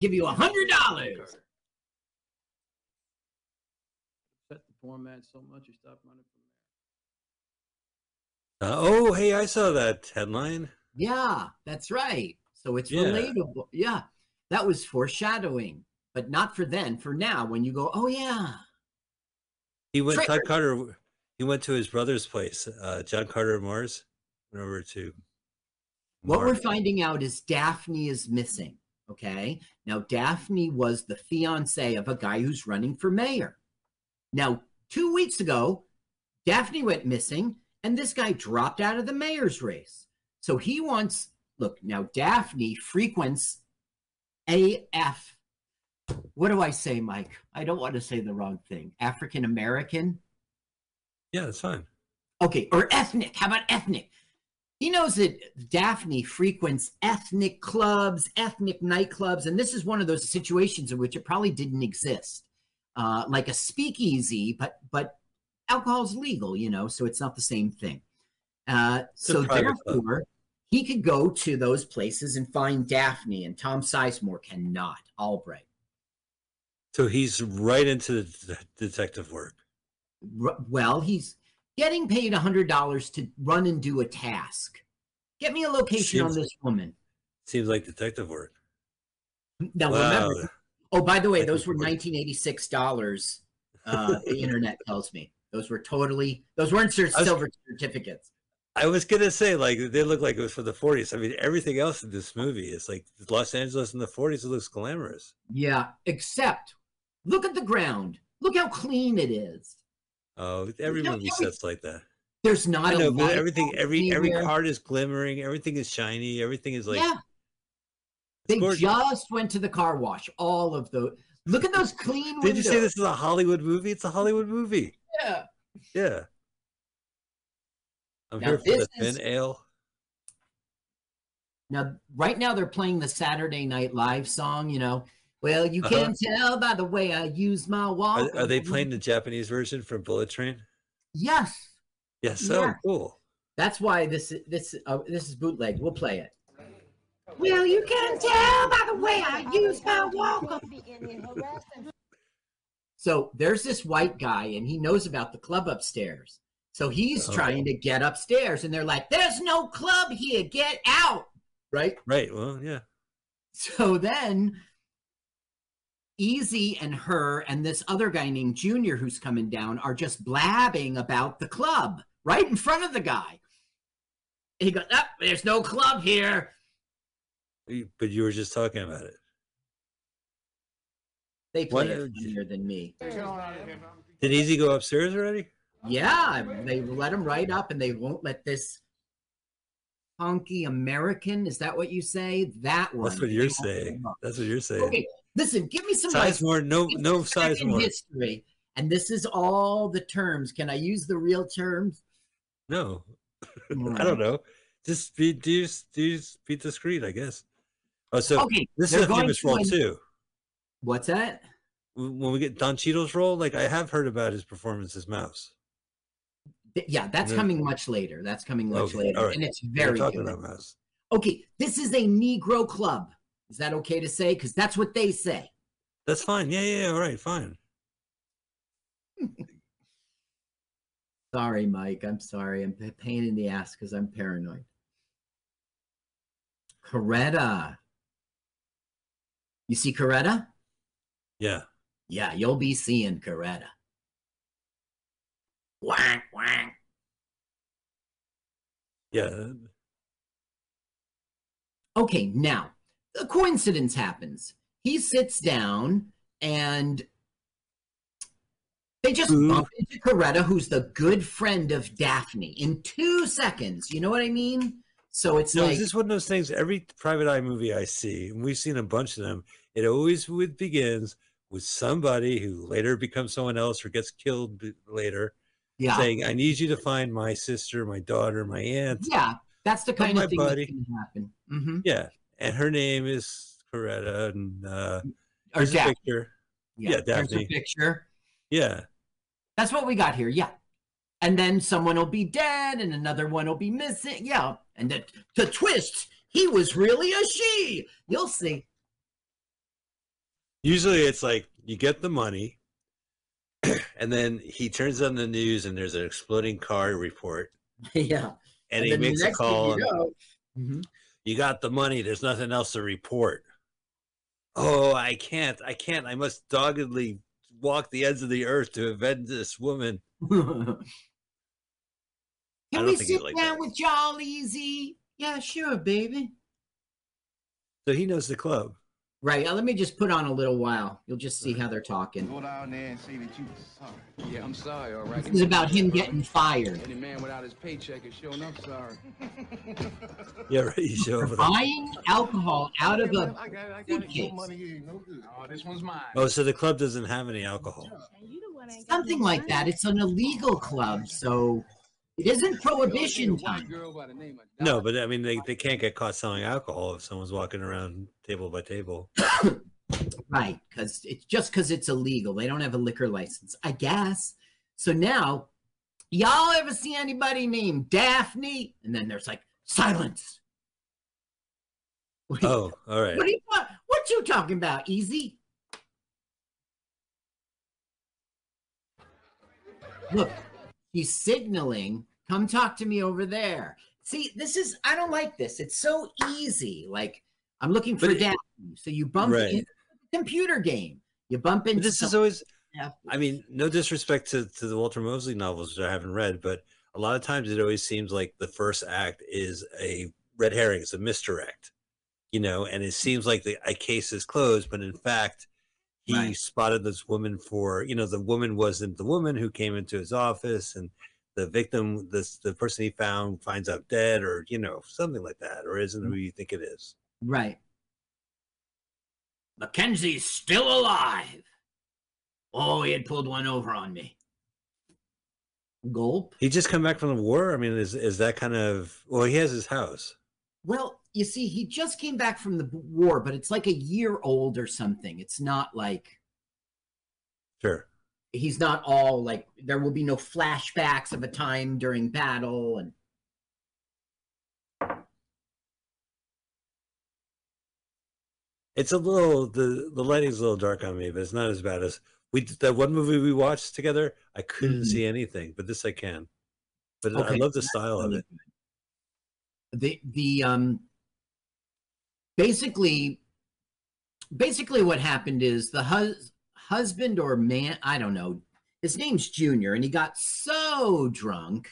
Give you a hundred dollars. Set the format so much you stop running from Uh, oh, hey, I saw that headline. Yeah, that's right. So it's Yeah. relatable. Yeah, that was foreshadowing, but not for then. For now, when you go, oh yeah, He went. Todd Carter. He went to his brother's place. Uh, John Carter of Mars went over to. What we're finding out is Daphne is missing. Okay. Now, Daphne was the fiance of a guy who's running for mayor. Now, two weeks ago, Daphne went missing and this guy dropped out of the mayor's race. So he wants, look, now Daphne frequents AF. What do I say, Mike? I don't want to say the wrong thing. African American? Yeah, that's fine. Okay, or ethnic. How about ethnic? He knows that Daphne frequents ethnic clubs, ethnic nightclubs, and this is one of those situations in which it probably didn't exist, uh, like a speakeasy, but but alcohol's legal, you know, so it's not the same thing. Uh, so therefore, he could go to those places and find Daphne, and Tom Sizemore cannot. Albright. So he's right into the detective work. R- well, he's getting paid $100 to run and do a task. Get me a location on this woman. Seems like detective work. Now, Wow. remember, oh, by the way, those were $1986. Uh, the internet tells me those were totally, those weren't was- silver certificates. I was gonna say like they look like it was for the 40s. I mean, everything else in this movie is like Los Angeles in the 40s. It looks glamorous. Yeah, except look at the ground. Look how clean it is. Oh, every No, movie every- sets like that. There's not I a know, lot but everything, every every card is glimmering. Everything is shiny. Everything is like yeah, they gorgeous. just went to the car wash. All of the look at those clean Did you say this is a Hollywood movie? It's a Hollywood movie. Yeah. Yeah. I'm Now here for the is- ale. Now, right now they're playing the Saturday Night Live song. You know, well, you Uh-huh. can tell by the way I use my walk. Are, are they playing the Japanese version from Bullet Train? Yes, Yes. So Yeah. cool. that's why this this uh, this is bootleg. We'll play it. Well, you can tell by the way I use my walk. So there's this white guy, and he knows about the club upstairs. So he's Oh. trying to get upstairs, and they're like, "There's no club here. Get out!" Right? Right. Well, yeah. So then Easy and her and this other guy named Junior who's coming down are just blabbing about the club right in front of the guy. He goes, oh, there's no club here. But you were just talking about it. They play it funnier than me. Did Easy go upstairs already? Yeah, they let him right up and they won't let this honky American, is that what you say? That one. That's what you're saying. That's what you're saying. Okay, listen, give me some like, Sizemore, no, It's no a second Sizemore. history, and this is all the terms. Can I use the real terms? No, I don't mm. know. Just be, do, you, do you be discreet, I guess. Oh, so Okay, this they're is a going famous to role an- too. What's that? When we get Don Cheadle's role, like I have heard about his performance as Mouse. Yeah, that's Yeah. coming much later. That's coming much Okay, later, all right. and it's very talking good. about Mouse. Okay, this is a Negro club. Is that okay to say? Because that's what they say. That's fine. Yeah, yeah, yeah. All right, fine. Sorry, Mike. I'm sorry. I'm a pain in the ass because I'm paranoid. Coretta. You see Coretta? Yeah. Yeah, you'll be seeing Coretta. Whack, whack. Yeah. Okay, now a coincidence happens. He sits down and they just Ooh. bump into Coretta, who's the good friend of Daphne, in two seconds. You know what I mean? So it's So like, is this one of those things? Every private eye movie I see, and we've seen a bunch of them, it always would begins with somebody who later becomes someone else or gets killed later, yeah, saying, "I need you to find my sister, my daughter, my aunt." yeah, that's the kind of thing buddy. that can happen. hmm Yeah, and her name is Coretta, and uh, Or there's a Daphne. picture. Yeah, yeah, there's a picture. Yeah, That's what we got here. Yeah. And then someone will be dead and another one will be missing. Yeah. And the, the twist, he was really a she. You'll see. Usually it's like you get the money, and then he turns on the news and there's an exploding car report, yeah. and, he makes a call. You, and, know, Mhm. You got the money. There's nothing else to report. Oh, I can't. I can't. I must doggedly walk the ends of the earth to avenge this woman. Can we sit like down that. with y'all easy? Yeah, sure, baby. So he knows the club. Right. uh, let me just put on a little while. You'll just see how they're talking. Go down there and say that you sorry. Yeah, I'm sorry, all right. This is about him getting fired. Any man without his paycheck is showing up sorry. Yeah, right. You show up buying alcohol out of a got it, I got it. suitcase. Your money ain't no good. Oh, this one's mine. Oh, so the club doesn't have any alcohol. something like that. It's an illegal club, so it isn't prohibition time. girl by the name of No, but I mean, they, they can't get caught selling alcohol if someone's walking around table by table. Right, because it's just because it's illegal. They don't have a liquor license, I guess. So now, y'all ever see anybody named Daphne? And then there's like silence. What, Oh, all right. what, are you, what, what you talking about, Easy? Look, he's signaling, come talk to me over there. See, this is, I don't like this. It's so easy. Like, I'm looking for it- So you bump Right. into the computer game. You bump into But this is always, Yeah. I mean, no disrespect to, to the Walter Mosley novels, which I haven't read, but a lot of times it always seems like the first act is a red herring, it's a misdirect, you know, and it seems like the a case is closed, but in fact, he Right. spotted this woman for, you know, the woman wasn't the woman who came into his office, and the victim, this the person he found finds out dead, or you know, something like that, or isn't mm-hmm. who you think it is. Right. Mackenzie's still alive. Oh, he had pulled one over on me. Gulp. He just come back from the war. I mean, is is that kind of well? He has his house. Well, you see, he just came back from the war, but it's like a year old or something. It's not like Sure. He's not all like there will be no flashbacks of a time during battle and It's a little the the lighting's a little dark on me, but it's not as bad as we that one movie we watched together. I couldn't Mhm. see anything, but this I can. But I love the style of it. The the um basically basically what happened is the hus- husband or man, I don't know, his name's Junior, and he got so drunk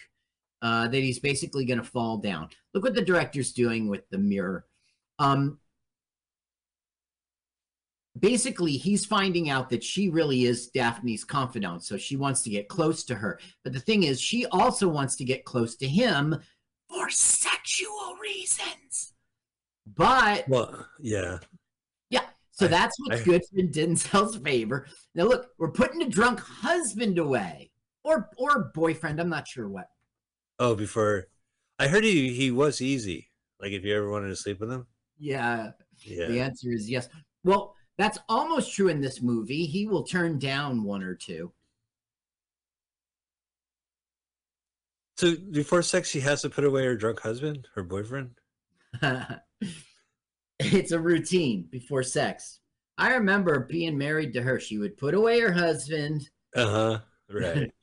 uh, that he's basically going to fall down. Look what the director's doing with the mirror. Um, basically, he's finding out that she really is Daphne's confidant, so she wants to get close to her. But the thing is, she also wants to get close to him for sexual reasons. But Well, yeah. So I- that's what's I- good in Denzel's favor. Now look, we're putting a drunk husband away, or or boyfriend. I'm not sure what. Oh, before I heard he he was easy. Like if you ever wanted to sleep with him. Yeah, Yeah. the answer is yes. Well, that's almost true in this movie. He will turn down one or two. So before sex, she has to put away her drunk husband, her boyfriend. it's a routine before sex. I remember being married to her. She would put away her husband. Uh huh. Right.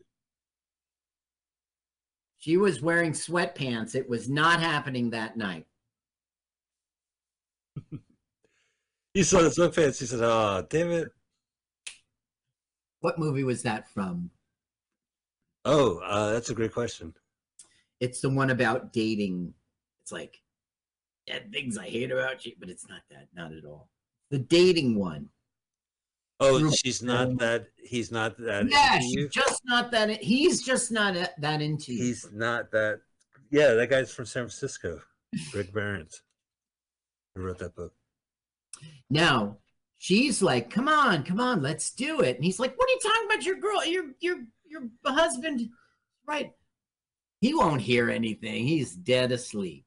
She was wearing sweatpants. It was not happening that night. you saw the sweatpants. He said, "Oh, damn it." What movie was that from? Oh, uh, that's a great question. It's the one about dating. It's like, things I hate about you, but it's not that, not at all. The dating one. Oh, Group- she's not that. He's not that. Yeah, she's you? just not that. He's just not a- that into you. He's not that. Yeah, that guy's from San Francisco. Rick Barrett. Who wrote that book? Now she's like, "Come on, come on, let's do it." And he's like, "What are you talking about? Your girl, your your your husband, right? He won't hear anything. He's dead asleep."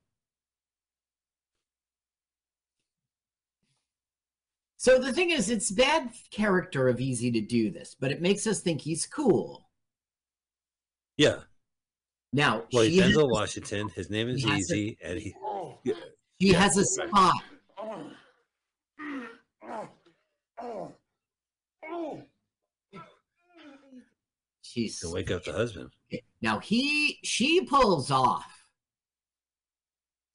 So the thing is, it's bad character of Easy to do this, but it makes us think he's cool. Yeah. Now, well, he's Denzel has, Washington. His name is Easy, a, and he oh. he yeah. has a spot. She's. To wake up the husband. Now he she pulls off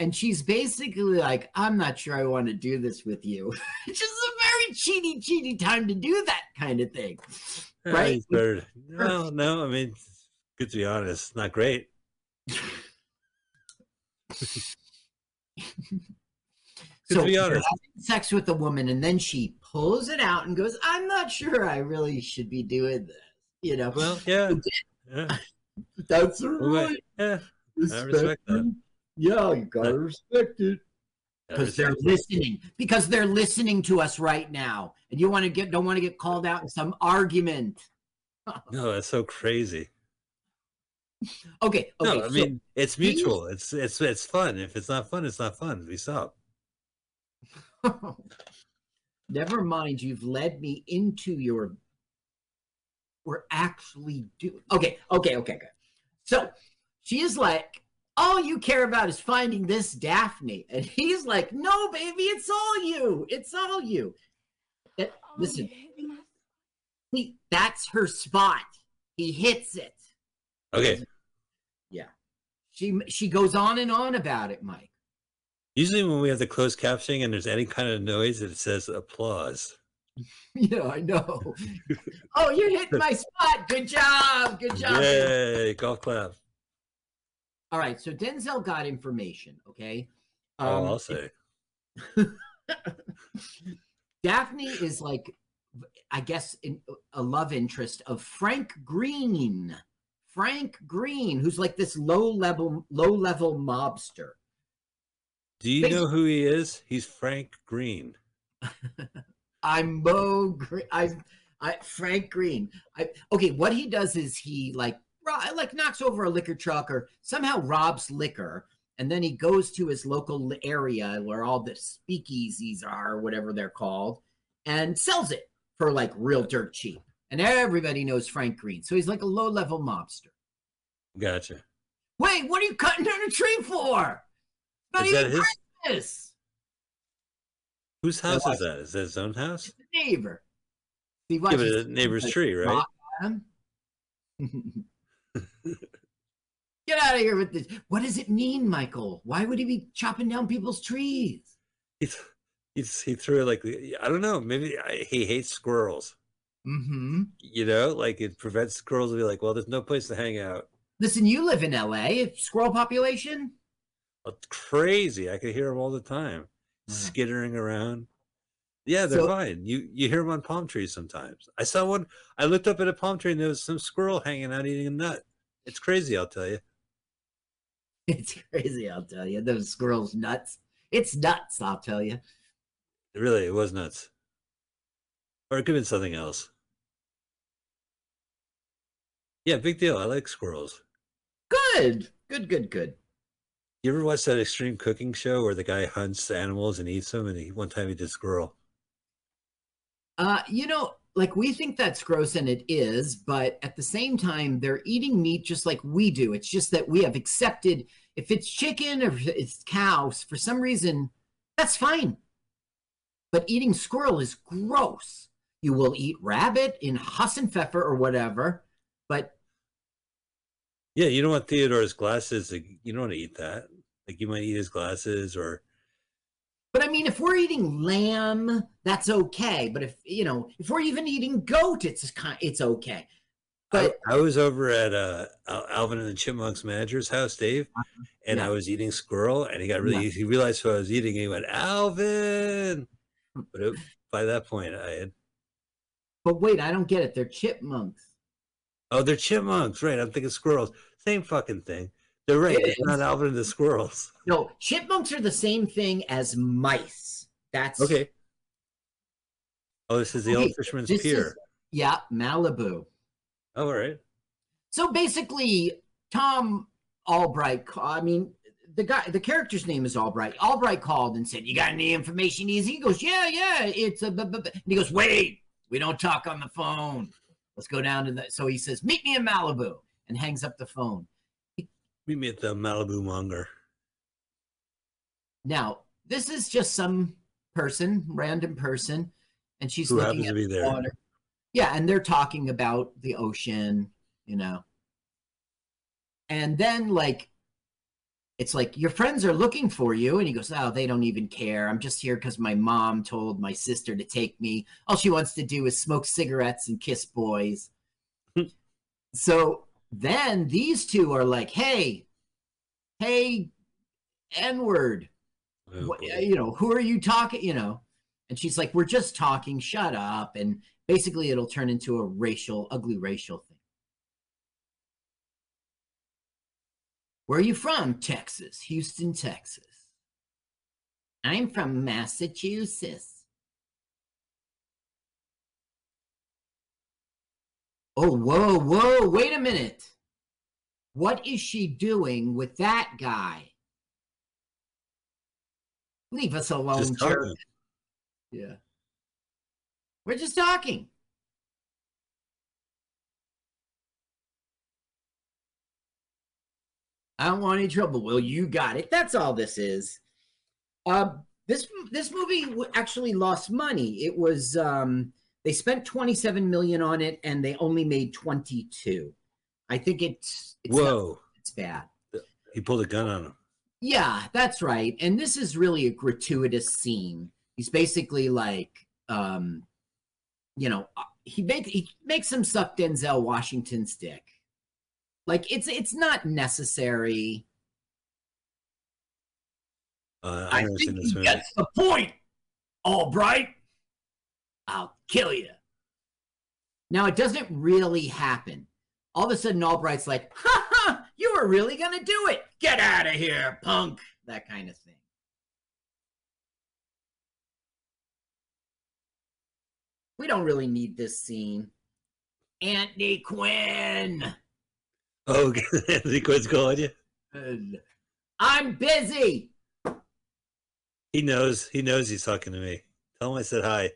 and she's basically like i'm not sure i want to do this with you it's just a very cheaty cheaty time to do that kind of thing Right. better- No, no. I mean, good to be honest. Not great. so to be honest. having sex with a woman and then she pulls it out and goes i'm not sure i really should be doing this you know Well, yeah. yeah. that's Well, right yeah. I respect that. Yeah you gotta respect it because they're listening because they're listening to us right now and you want to get don't want to get called out in some argument No, that's so crazy. okay okay No, I so- mean it's these- mutual. It's it's it's fun. If it's not fun, it's not fun. We stop. never mind you've led me into your we're actually doing. okay okay okay okay so she is like all you care about is finding this daphne and he's like no baby it's all you it's all you That- oh, listen See, that's her spot. He hits it. Okay. Yeah. She she goes on and on about it, Mike. Usually when we have the closed captioning and there's any kind of noise, it says applause. Yeah, I know. oh, you hit my spot. Good job. Good job. Yay! Golf clap. All right, so Denzel got information. Okay. Oh, Um, I'll say. Daphne is like, I guess, in, a love interest of Frank Green. Frank Green, who's like this low level, low level mobster. Do you know who he is? He's Frank Green. I'm Mo Green. I, I Frank Green. I okay. What he does is he like like knocks over a liquor truck or somehow robs liquor, and then he goes to his local area where all the speakeasies are, or whatever they're called, and sells it for like real dirt cheap. And everybody knows Frank Green, so he's like a low level mobster. Gotcha. Wait, what are you cutting down a tree for? Not Is that even? Christmas. Whose house I- is that? Is that his own house? Neighbor. He watches a neighbor's tree, right? Get out of here with this. What does it mean, Michael? Why would he be chopping down people's trees? He's, he threw it like I don't know. Maybe I, he hates squirrels. Mm-hmm. You know, like it prevents squirrels to be like, well, there's no place to hang out. Listen, you live in LA. Squirrel population? It's crazy. I could hear them all the time, skittering around. Yeah, they're So- fine. You you hear them on palm trees sometimes. I saw one. I looked up at a palm tree and there was some squirrel hanging out eating a nut. It's crazy, I'll tell you. It's crazy, I'll tell you. Those squirrels nuts. It's nuts, I'll tell you. Really, it was nuts. Or it could have been something else. Yeah, big deal. I like squirrels. Good. Good, good, good. You ever watch that extreme cooking show where the guy hunts animals and eats them? And he one time he did squirrel. Uh, you know, like we think that's gross and it is, but at the same time, they're eating meat just like we do. It's just that we have accepted if it's chicken or it's cows, for some reason, that's fine. But eating squirrel is gross. You will eat rabbit in Hasenpfeffer or whatever, but Yeah, you don't want Theodore's glasses. You don't want to eat that. Like you might eat his glasses or but I mean, if we're eating lamb, that's okay. But if you know, if we're even eating goat, it's kind, it's okay. But I, I was over at uh, Alvin and the Chipmunks manager's house, Dave, and Yeah. I was eating squirrel, and he got really he realized what I was eating, and he went Alvin. But it, by that point, I had but wait, I don't get it. They're chipmunks. oh, they're chipmunks, right? I'm thinking squirrels, same fucking thing. They're right. It It's not. Alvin and the squirrels. No, chipmunks are the same thing as mice. That's Okay. Oh, this is the Okay, old fisherman's pier. is yeah, Malibu. Oh, all right. So basically, Tom Albright. I mean, the guy, the character's name is Albright. Albright called and said, "You got any information?" Easy. He goes, "Yeah, yeah. It's a." bu-" And he goes, "Wait, we don't talk on the phone. Let's go down to the." So he says, "Meet me in Malibu," and hangs up the phone. Meet me at the Malibu Monger. Now, this is just some person, random person, and she's Who looking at the water. Yeah, and they're talking about the ocean, you know. And then like it's like your friends are looking for you and he goes oh they don't even care i'm just here because my mom told my sister to take me all she wants to do is smoke cigarettes and kiss boys so then these two are like hey hey n-word. Oh, you know who are you talking you know? And she's like we're just talking shut up. And basically it'll turn into a racial ugly racial thing. Where are you from? Texas houston texas. I'm from massachusetts oh whoa whoa wait a minute what is she doing with that guy Leave us alone, jerk. Yeah. We're just talking. I don't want any trouble. Well, you got it. That's all this is. Uh, this this movie actually lost money. It was um, they spent 27 million on it and they only made 22. I think it's it's, not- Whoa. it's bad. He pulled a gun on him. Yeah, that's right. And this is really a gratuitous scene. He's basically like, um, you know, uh, he make he makes him suck Denzel Washington's dick. Like it's it's not necessary. Uh, I I've think he gets the point. Albright, I'll kill you. Now it doesn't really happen. All of a sudden, Albright's like, "Ha ha! You were really gonna do it? Get out of here, punk!" That kind of thing. We don't really need this scene. Anthony Quinn. Oh, Anthony Quinn's calling you. Uh, I'm busy. He knows. He knows he's talking to me. Tell him I said hi.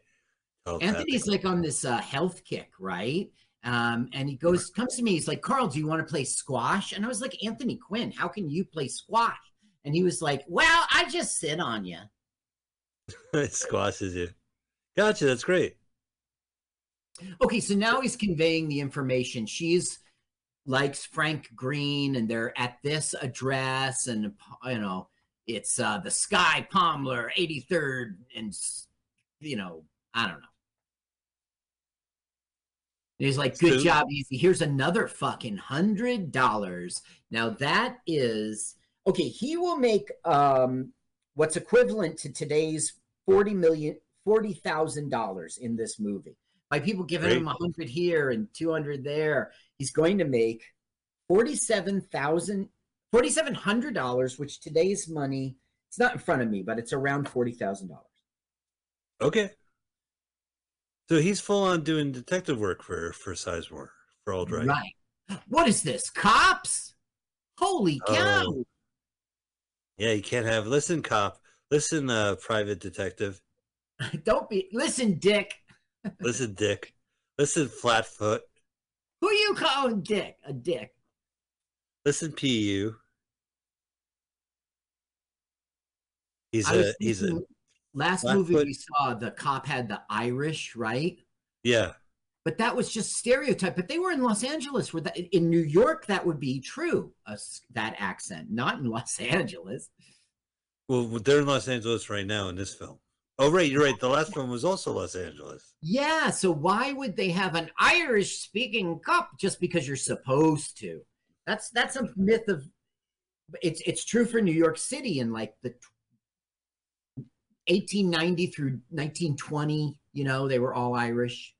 Oh, Anthony's like on this uh, health kick, right? Um, and he goes, comes to me. He's like, Carl, do you want to play squash? And I was like, Anthony Quinn, how can you play squash? And he was like, Well, I just sit on you. it squashes you. Gotcha. That's great. Okay, so now he's conveying the information. She's likes Frank Green, and they're at this address, and you know, it's uh, the Sky Palmer, 83rd, and you know, I don't know. And he's like, "Good So- job, easy. Here's another fucking hundred dollars." Now that is okay. He will make um, what's equivalent to today's forty million, forty thousand dollars in this movie by people giving him a hundred here and two hundred there. He's going to make forty-seven thousand, forty-seven hundred dollars, which today's money. It's not in front of me, but it's around forty thousand dollars. Okay. So he's full on doing detective work for for Sizemore for Albright. Right. What is this? Cops? Holy cow! Oh. Yeah, you can't have. Listen, cop. Listen, uh, private detective. Don't be. Listen, Dick. Listen, Dick. Listen, Flatfoot. Who you calling Dick? A dick. Listen, Pu. He's a he's a last Blackfoot- movie we saw, the cop had the Irish, right? yeah. But that was just stereotype. But they were in Los Angeles. Where that in New York, that would be true. Uh, that accent, not in Los Angeles. Well, they're in Los Angeles right now in this film. Oh, right, you're right. The last one was also Los Angeles. Yeah. So why would they have an Irish speaking cop just because you're supposed to? That's that's a myth of. It's it's true for New York City in like the 1890 through 1920. You know, they were all Irish.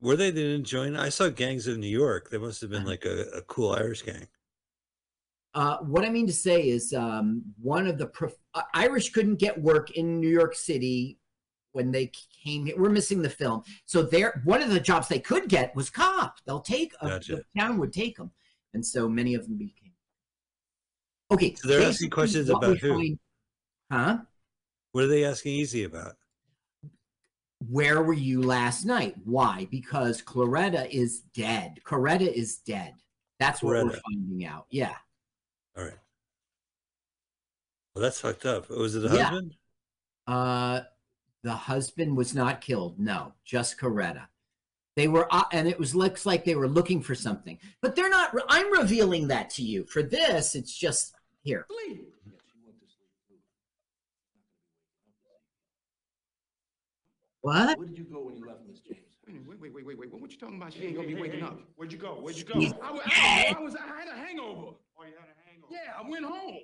Were they? They didn't join. I saw Gangs of New York. They must have been like a, a cool Irish gang. Uh, what I mean to say is, um, one of the prof- uh, Irish couldn't get work in New York City when they came here. We're missing the film, so there. One of the jobs they could get was cop. They'll take a, Gotcha. the town would take them, and so many of them became. Okay, So they're asking questions about who? find- huh? What are they asking Easy about? Where were you last night? Why? Because Claretta is dead. Coretta is dead. That's what we're finding out. Yeah. All right. Well, that's fucked up. Was it the Yeah. husband? Uh, the husband was not killed. No, just Coretta. They were, uh, and it was looks like they were looking for something, but they're not. I'm revealing that to you. For this, it's just here. Sleep. What? Where did you go when you left, Miss James? Wait, wait, wait, wait, wait. What were you talking about? She ain't gonna be waking up. Where'd you go? Where'd you go? I, was, I, I was, I had a hangover. Oh, you had a hangover. Yeah, I went home.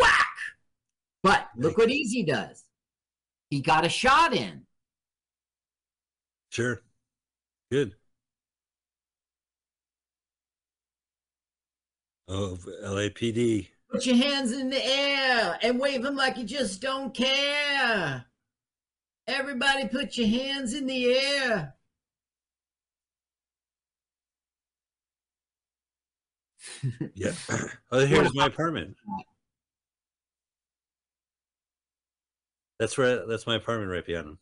Whack! But look what Easy does. He got a shot in. Sure. Good. Oh, LAPD. Put your hands in the air and wave them like you just don't care. Everybody, put your hands in the air. Yeah. Oh, here's my apartment. That's where. That's my apartment right behind him.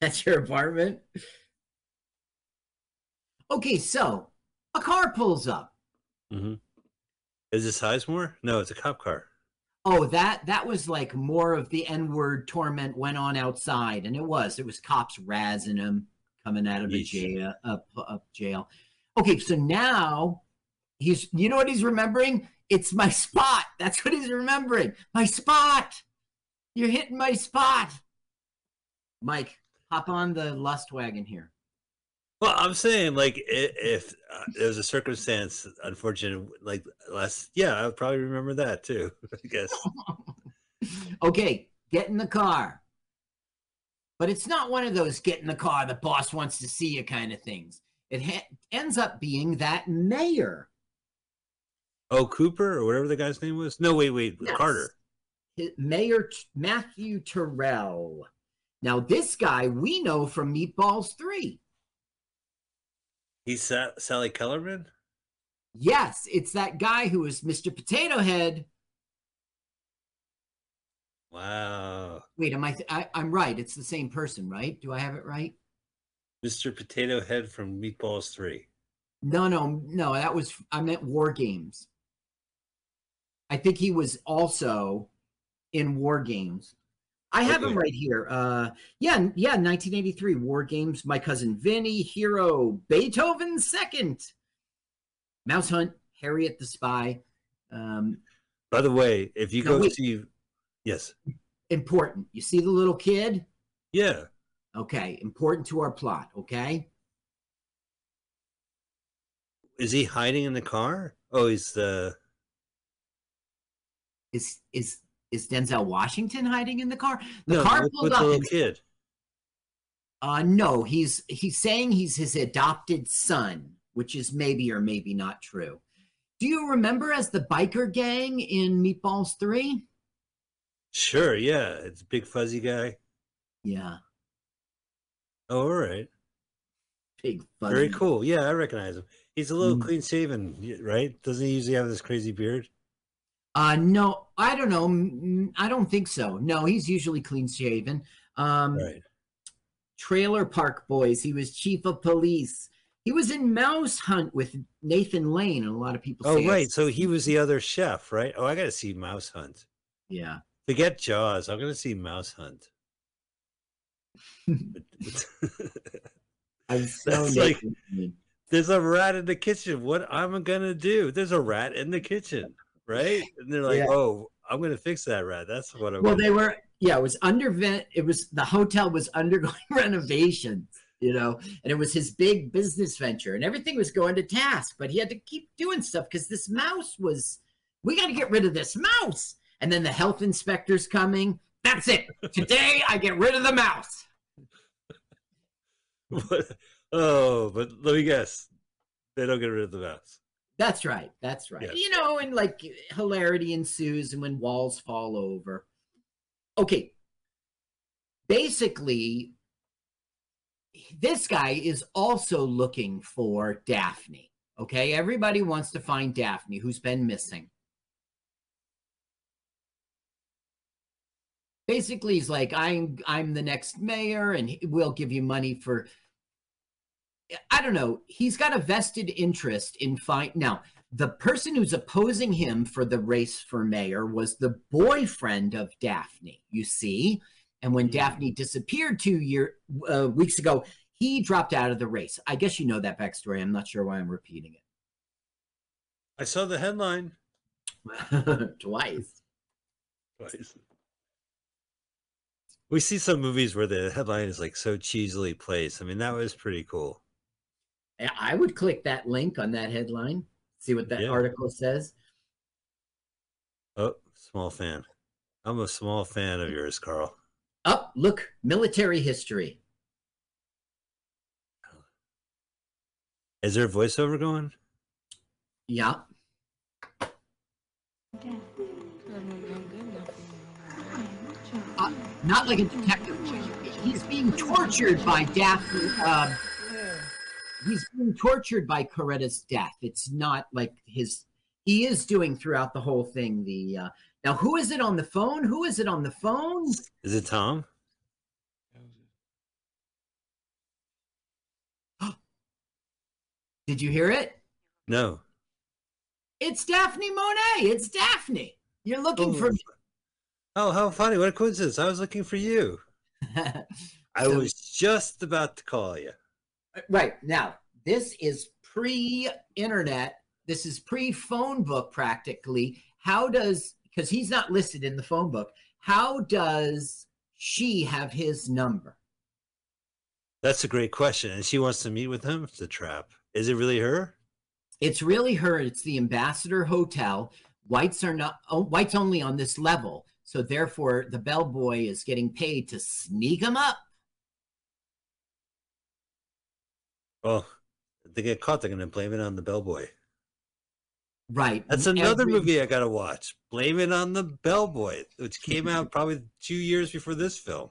That's your apartment. Okay, so a car pulls up. hmm Is this Sizemore? No, it's a cop car. Oh, that that was like more of the N-word torment went on outside, and it was. It was cops razzing him coming out of a jail up up jail. Okay, so now he's you know what he's remembering? It's my spot. That's what he's remembering. My spot. You're hitting my spot. Mike, hop on the lust wagon here. Well, I'm saying like i- if uh, there was a circumstance, unfortunate, like last, yeah, I would probably remember that too. I guess. okay, get in the car. But it's not one of those get in the car, the boss wants to see you kind of things. It ha- ends up being that mayor. Oh, Cooper or whatever the guy's name was. No, wait, wait, Yes. Carter. Mayor T- Matthew Terrell. Now, this guy we know from Meatballs 3. He's Sa- Sally Kellerman. Yes, it's that guy who is Mr. Potato Head. Wow, Wait, am I, th- I? I'm right. It's the same person, right? Do I have it right? Mr. Potato Head from Meatballs Three. No, no, no. That was I meant War Games. I think he was also in War Games. I have them right here. Uh, yeah, yeah, 1983 War Games. My cousin Vinny, Hero, Beethoven Second, Mouse Hunt, Harriet the Spy. Um, By the way, if you No, go wait. see, yes, important. You see the little kid? yeah, Okay, important to our plot. Okay. is he hiding in the car? Oh, he's the. Is is is Denzel Washington hiding in the car? The no, car with, pulled with up. the little kid. Uh, no, he's he's saying he's his adopted son, which is maybe or maybe not true. Do you remember as the biker gang in Meatballs Three? Sure, yeah, it's a big fuzzy guy. Yeah, Oh, all right, big fuzzy. very cool. Yeah, I recognize him. He's a little Mm. clean shaven, right? Doesn't he usually have this crazy beard? Uh, no, I don't know. I don't think so. No, he's usually clean shaven. Um, Right. Trailer Park Boys. He was chief of police. He was in Mouse Hunt with Nathan Lane, and a lot of people. Oh, right. So he was the other chef, right? Oh, I got to see Mouse Hunt. Yeah. Forget Jaws. I'm going to see Mouse Hunt. I'm so like- There's a rat in the kitchen. What am I going to do? There's a rat in the kitchen, right? And they're like, Yeah. oh, I'm going to fix that rat. That's what I'm Well, they were, yeah, it was under, vent. it was, the hotel was undergoing renovations, you know, and it was his big business venture and everything was going to task, but he had to keep doing stuff because this mouse was, we got to get rid of this mouse. And then the health inspector's coming. That's it. Today I get rid of the mouse. oh, but let me guess. They don't get rid of the mouse. That's right. That's right. Yes. You know, and like hilarity ensues and when walls fall over. Okay. Basically, this guy is also looking for Daphne. Okay. Everybody wants to find Daphne, who's been missing. Basically, he's like, I'm I'm the next mayor, and he- we'll give you money for I don't know. He's got a vested interest in find now. the person who's opposing him for the race for mayor was the boyfriend of Daphne, you see. And when Daphne disappeared two year uh, weeks ago, he dropped out of the race. I guess you know that backstory. I'm not sure why I'm repeating it. I saw the headline twice. twice. We see some movies where the headline is like so cheesily placed. I mean, that was pretty cool. I- would click that link on that headline, see what that Yeah. article says. Oh, small fan. I'm a small fan of yours, Carl. Up, look, military history. Is there a voiceover going? Yeah. Uh, not like a detective. He's being tortured by Daphne. Um, he's being tortured by Coretta's death. It's not like his. He is doing throughout the whole thing. The uh, now, who is it on the phone? Who is it on the phone? Is it Tom? Did you hear it? No. It's Daphne Monet. It's Daphne. You're looking for. Oh, how funny. What a coincidence. I was looking for you. I So- was just about to call you. Right now this is pre-internet this is pre-phone book practically how does because he's not listed in the phone book how does she have his number That's a great question. And she wants to meet with him? It's a trap. Is it really her? it's really her it's the ambassador hotel whites are not oh, whites only on this level so therefore the bellboy is getting paid to sneak him up Well, if they get caught, they're going to blame it on the bellboy. right That's another Every- movie I got to watch. Blame it on the bellboy, which came out probably two years before this film.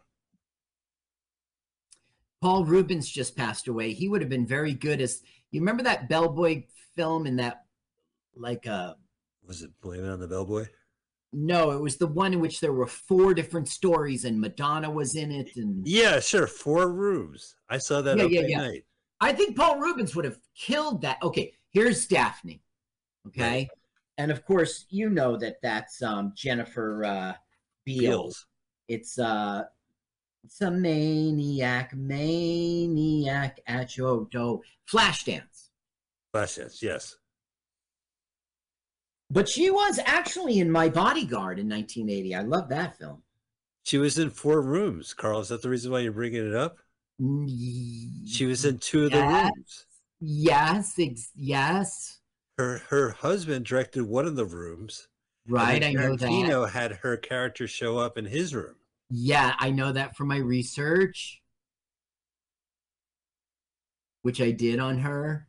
Paul Reubens just passed away. He would have been very good as you remember that Bellboy film in that like uh Was it Blame It on the Bellboy? no, it was the one in which there were four different stories and Madonna was in it and Yeah, sure. Four rooms. I saw that Yeah, yeah, yeah. night. I think Paul Reubens would have killed that. Okay, here's Daphne. Okay? Right. And of course, you know that that's um Jennifer uh Beals. It's uh it's a maniac, maniac at your door. Flashdance. Flashdance, yes. But she was actually in My Bodyguard in 1980. I love that film. She was in four rooms. Carl, is that the reason why you're bringing it up? She was in two of the Yes. rooms. Yes, ex- yes. Her her husband directed one of the rooms. Right, I know that. Tarantino had her character show up in his room. Yeah, I know that from my research, which I did on her.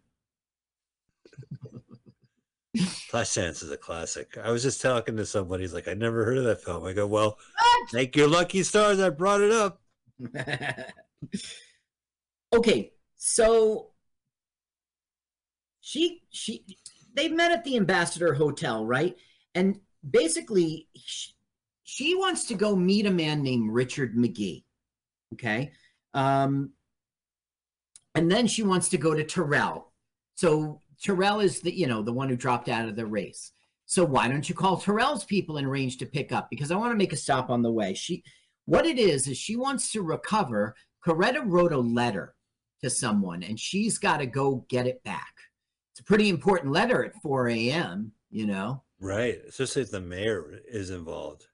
Flashdance is a classic. I was just talking to somebody. He's like, I never heard of that film. I go, Well, thank your lucky stars. I brought it up. okay, so she she they met at the Ambassador Hotel, right? And basically, she, she wants to go meet a man named Richard McGee. Okay, um, and then she wants to go to Terrell. So Terrell is the you know the one who dropped out of the race. So why don't you call Terrell's people and arrange to pick up? Because I want to make a stop on the way. She what it is is she wants to recover. Coretta wrote a letter to someone, and she's got to go get it back. It's a pretty important letter at 4 a.m. You know. Right. Especially if the mayor is involved.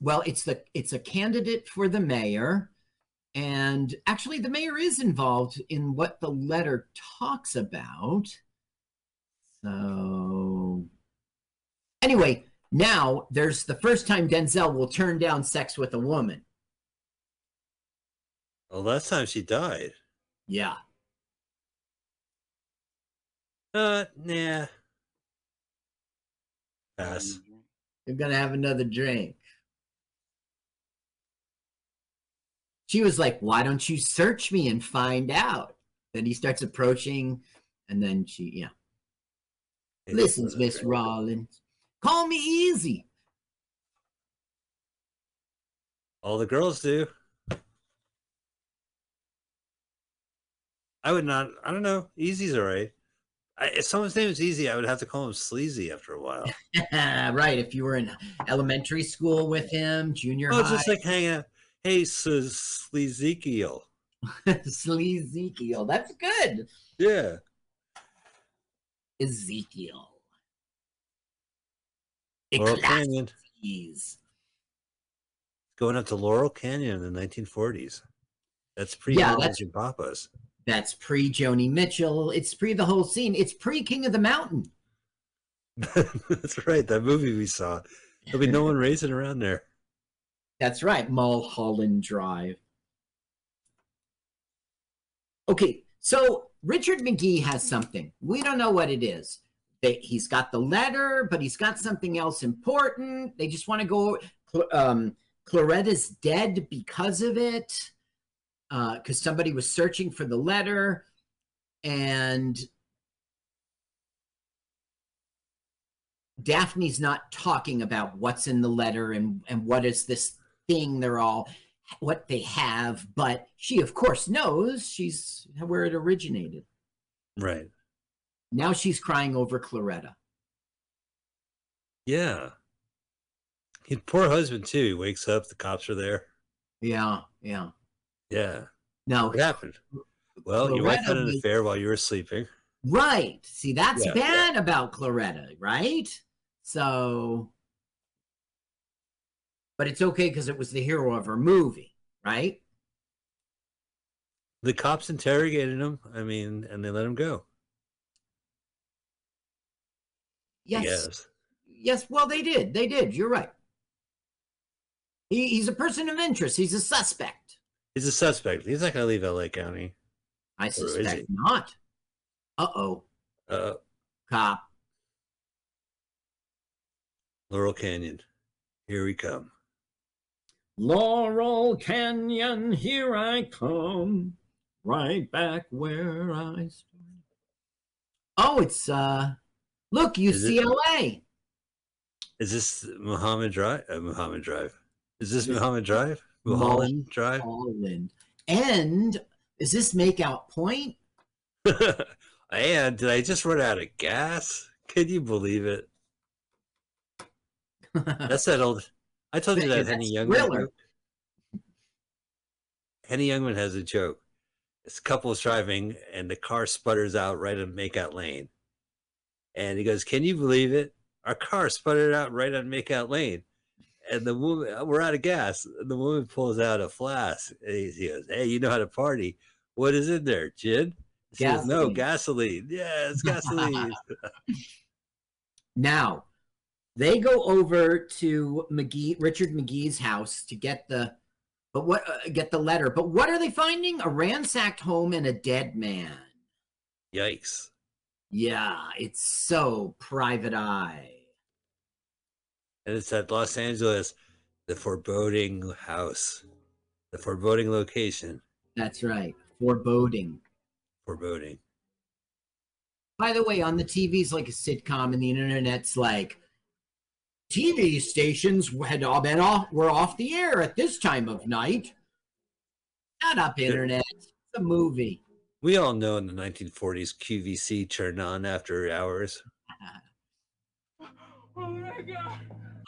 Well, it's the it's a candidate for the mayor, and actually, the mayor is involved in what the letter talks about. So, anyway, now there's the first time Denzel will turn down sex with a woman. Well, last time she died. Yeah. Uh, nah. Pass. You're gonna have another drink. She was like, Why don't you search me and find out? Then he starts approaching, and then she, yeah. Listen, Miss Rawlins, call me easy. All the girls do. I would not. I don't know. Easy's all right. I, if someone's name is easy, I would have to call him sleazy after a while. right. If you were in elementary school with him, junior high. Oh, high, just like hanging out. Hey, so Sleazekiel. Sleazekiel. That's good. Yeah. Ezekiel. Laurel Canyon. Going up to Laurel Canyon in the 1940s. That's pre Yeah, that's- Papas. That's pre Joni Mitchell. It's pre the whole scene. It's pre King of the Mountain. That's right. That movie we saw. There'll be no one racing around there. That's right, Mulholland Drive. Okay, so Richard McGee has something. We don't know what it is. They, he's got the letter, but he's got something else important. They just want to go. Um, Claretta's dead because of it, Uh, because somebody was searching for the letter, and Daphne's not talking about what's in the letter and and what is this thing they're all what they have, but she of course knows she's where it originated. Right. Now she's crying over Claretta. Yeah. His poor husband, too. He wakes up, the cops are there. Yeah, yeah. Yeah. No, What happened? Well, your wife had an affair while you were sleeping. right. See, that's Yeah, bad about Claretta, right? So, but it's okay because it was the hero of her movie, right? The cops interrogated him. I mean, and they let him go. Yes. Yes. Yes, well, they did. They did. You're right. He, he's a person of interest. He's a suspect. He's a suspect. He's not going to leave LA County. I suspect not. Uh oh, Uh, cop. Laurel Canyon. Here we come. Laurel Canyon, here I come, right back where I started. Oh, it's uh, look, Is it? UCLA. Is this Muhammad Drive? Uh, Muhammad Drive. Is this Muhammad Drive? Mul- Mulholland Drive? Holland. And is this Makeout Point? and did I just run out of gas? Can you believe it? That's that old. I told you that Henny Youngman. Thriller. Henny Youngman has a joke. This couple's driving and the car sputters out right on Makeout Lane. And he goes, Can you believe it? Our car sputtered out right on Makeout Lane. And the woman, uh, we're out of gas. And the woman pulls out a flask. And he, he goes, Hey, you know how to party. What is in there? Gin? She goes, No, gasoline. Yeah, it's gasoline. Now, they go over to McGee, Richard McGee's house to get the, but what uh, get the letter. But what are they finding? A ransacked home and a dead man. Yikes. Yeah, it's so private eye. And it's at Los Angeles, the foreboding house, the foreboding location, That's right. Foreboding. foreboding. By the way, on the TV's like a sitcom, and the internet's like TV stations had all been off were off the air at this time of night. Shut up, internet. It's a movie. We all know in the 1940s QVC turned on after hours. Oh my God.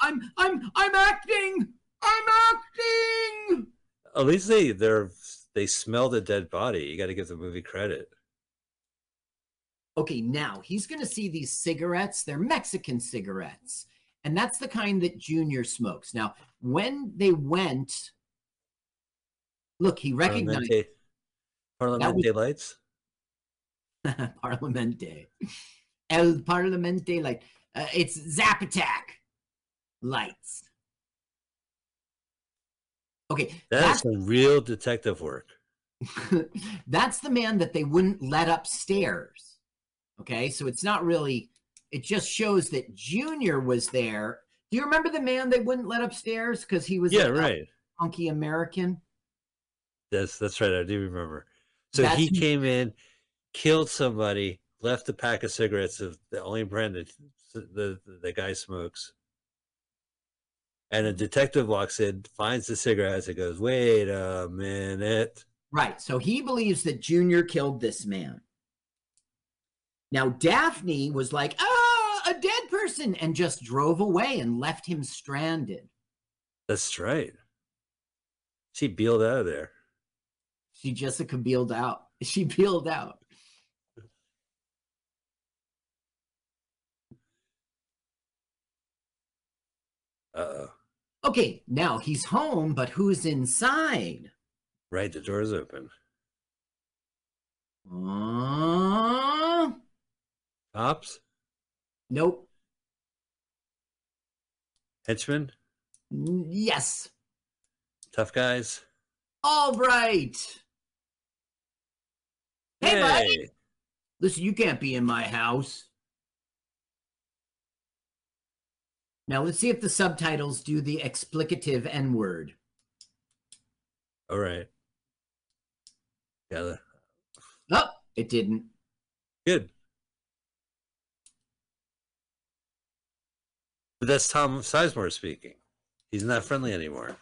I'm I'm I'm acting. I'm acting. At least they they're they smelled a dead body. You got to give the movie credit. Okay, now he's going to see these cigarettes. They're Mexican cigarettes. And that's the kind that Junior smokes. Now, when they went, look, he recognized Parlamente, Parlamente lights. Parlamente. El Parlamente, like uh, it's Zap Attack lights. Okay, That is that's, some real detective work. that's the man that they wouldn't let upstairs. Okay, so it's not really, it just shows that Junior was there. Do you remember the man they wouldn't let upstairs because he was Yeah, a right. funky American? That's that's right. I do remember. So That's he came in, killed somebody, left a pack of cigarettes of the only brand that the the, the guy smokes. And a detective walks in, finds the cigarettes, and goes, "Wait a minute." Right. So he believes that Junior killed this man. Now, Daphne was like, ah, a dead person, and just drove away and left him stranded. That's right. She peeled out of there. She Jessica peeled out. She peeled out. Uh oh. Okay, now he's home, but who's inside? Right, the door's open. Uh, Cops? nope. Henchmen? Yes. Tough guys? All right. Hey, buddy. Listen, you can't be in my house. Now let's see if the subtitles do the explicative N word. All right. Yeah, Oh, it didn't. good. But that's Tom Sizemore speaking. He's not friendly anymore.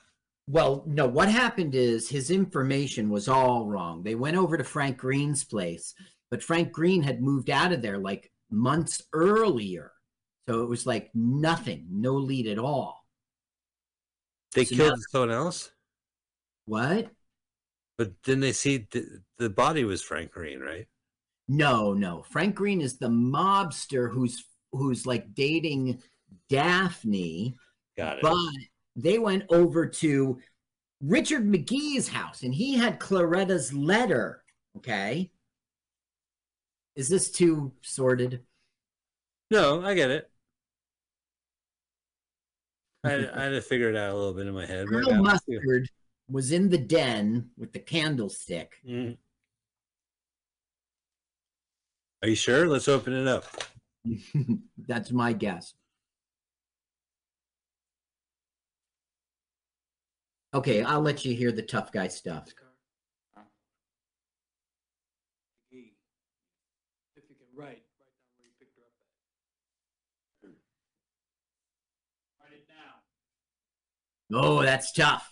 Well, no, what happened is his information was all wrong. They went over to Frank Green's place, but Frank Green had moved out of there like months earlier. So it was like nothing, no lead at all. They So killed now- someone else, What? but then they see the, the body was Frank Green, right? No, no. Frank Green is the mobster who's who's like dating Daphne, Got it. but they went over to Richard McGee's house and he had Claretta's letter. Okay. Is this too sordid? no, I get it. I, I had to figure it out a little bit in my head. Colonel it. Mustard was in the den with the candlestick. Mhm. Are you sure? Let's open it up. That's my guess. Okay, I'll let you hear the tough guy stuff. If you can write, write down where you picked her up at. Write it down. Oh, that's tough.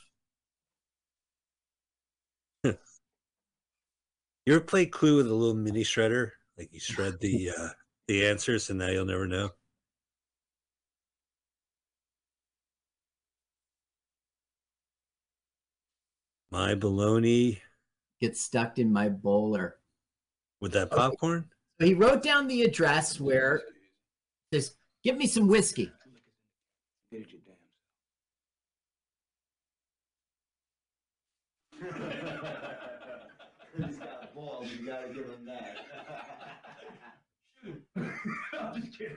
You ever play Clue with a little mini shredder? Like you shred the uh, the answers, and now you'll never know. My baloney Gets stuck in my bowler. with that Okay. popcorn. So he wrote down the address where says, "Give me some whiskey." Get it, you damn. He's got balls, you gotta give him that. I'm just kidding.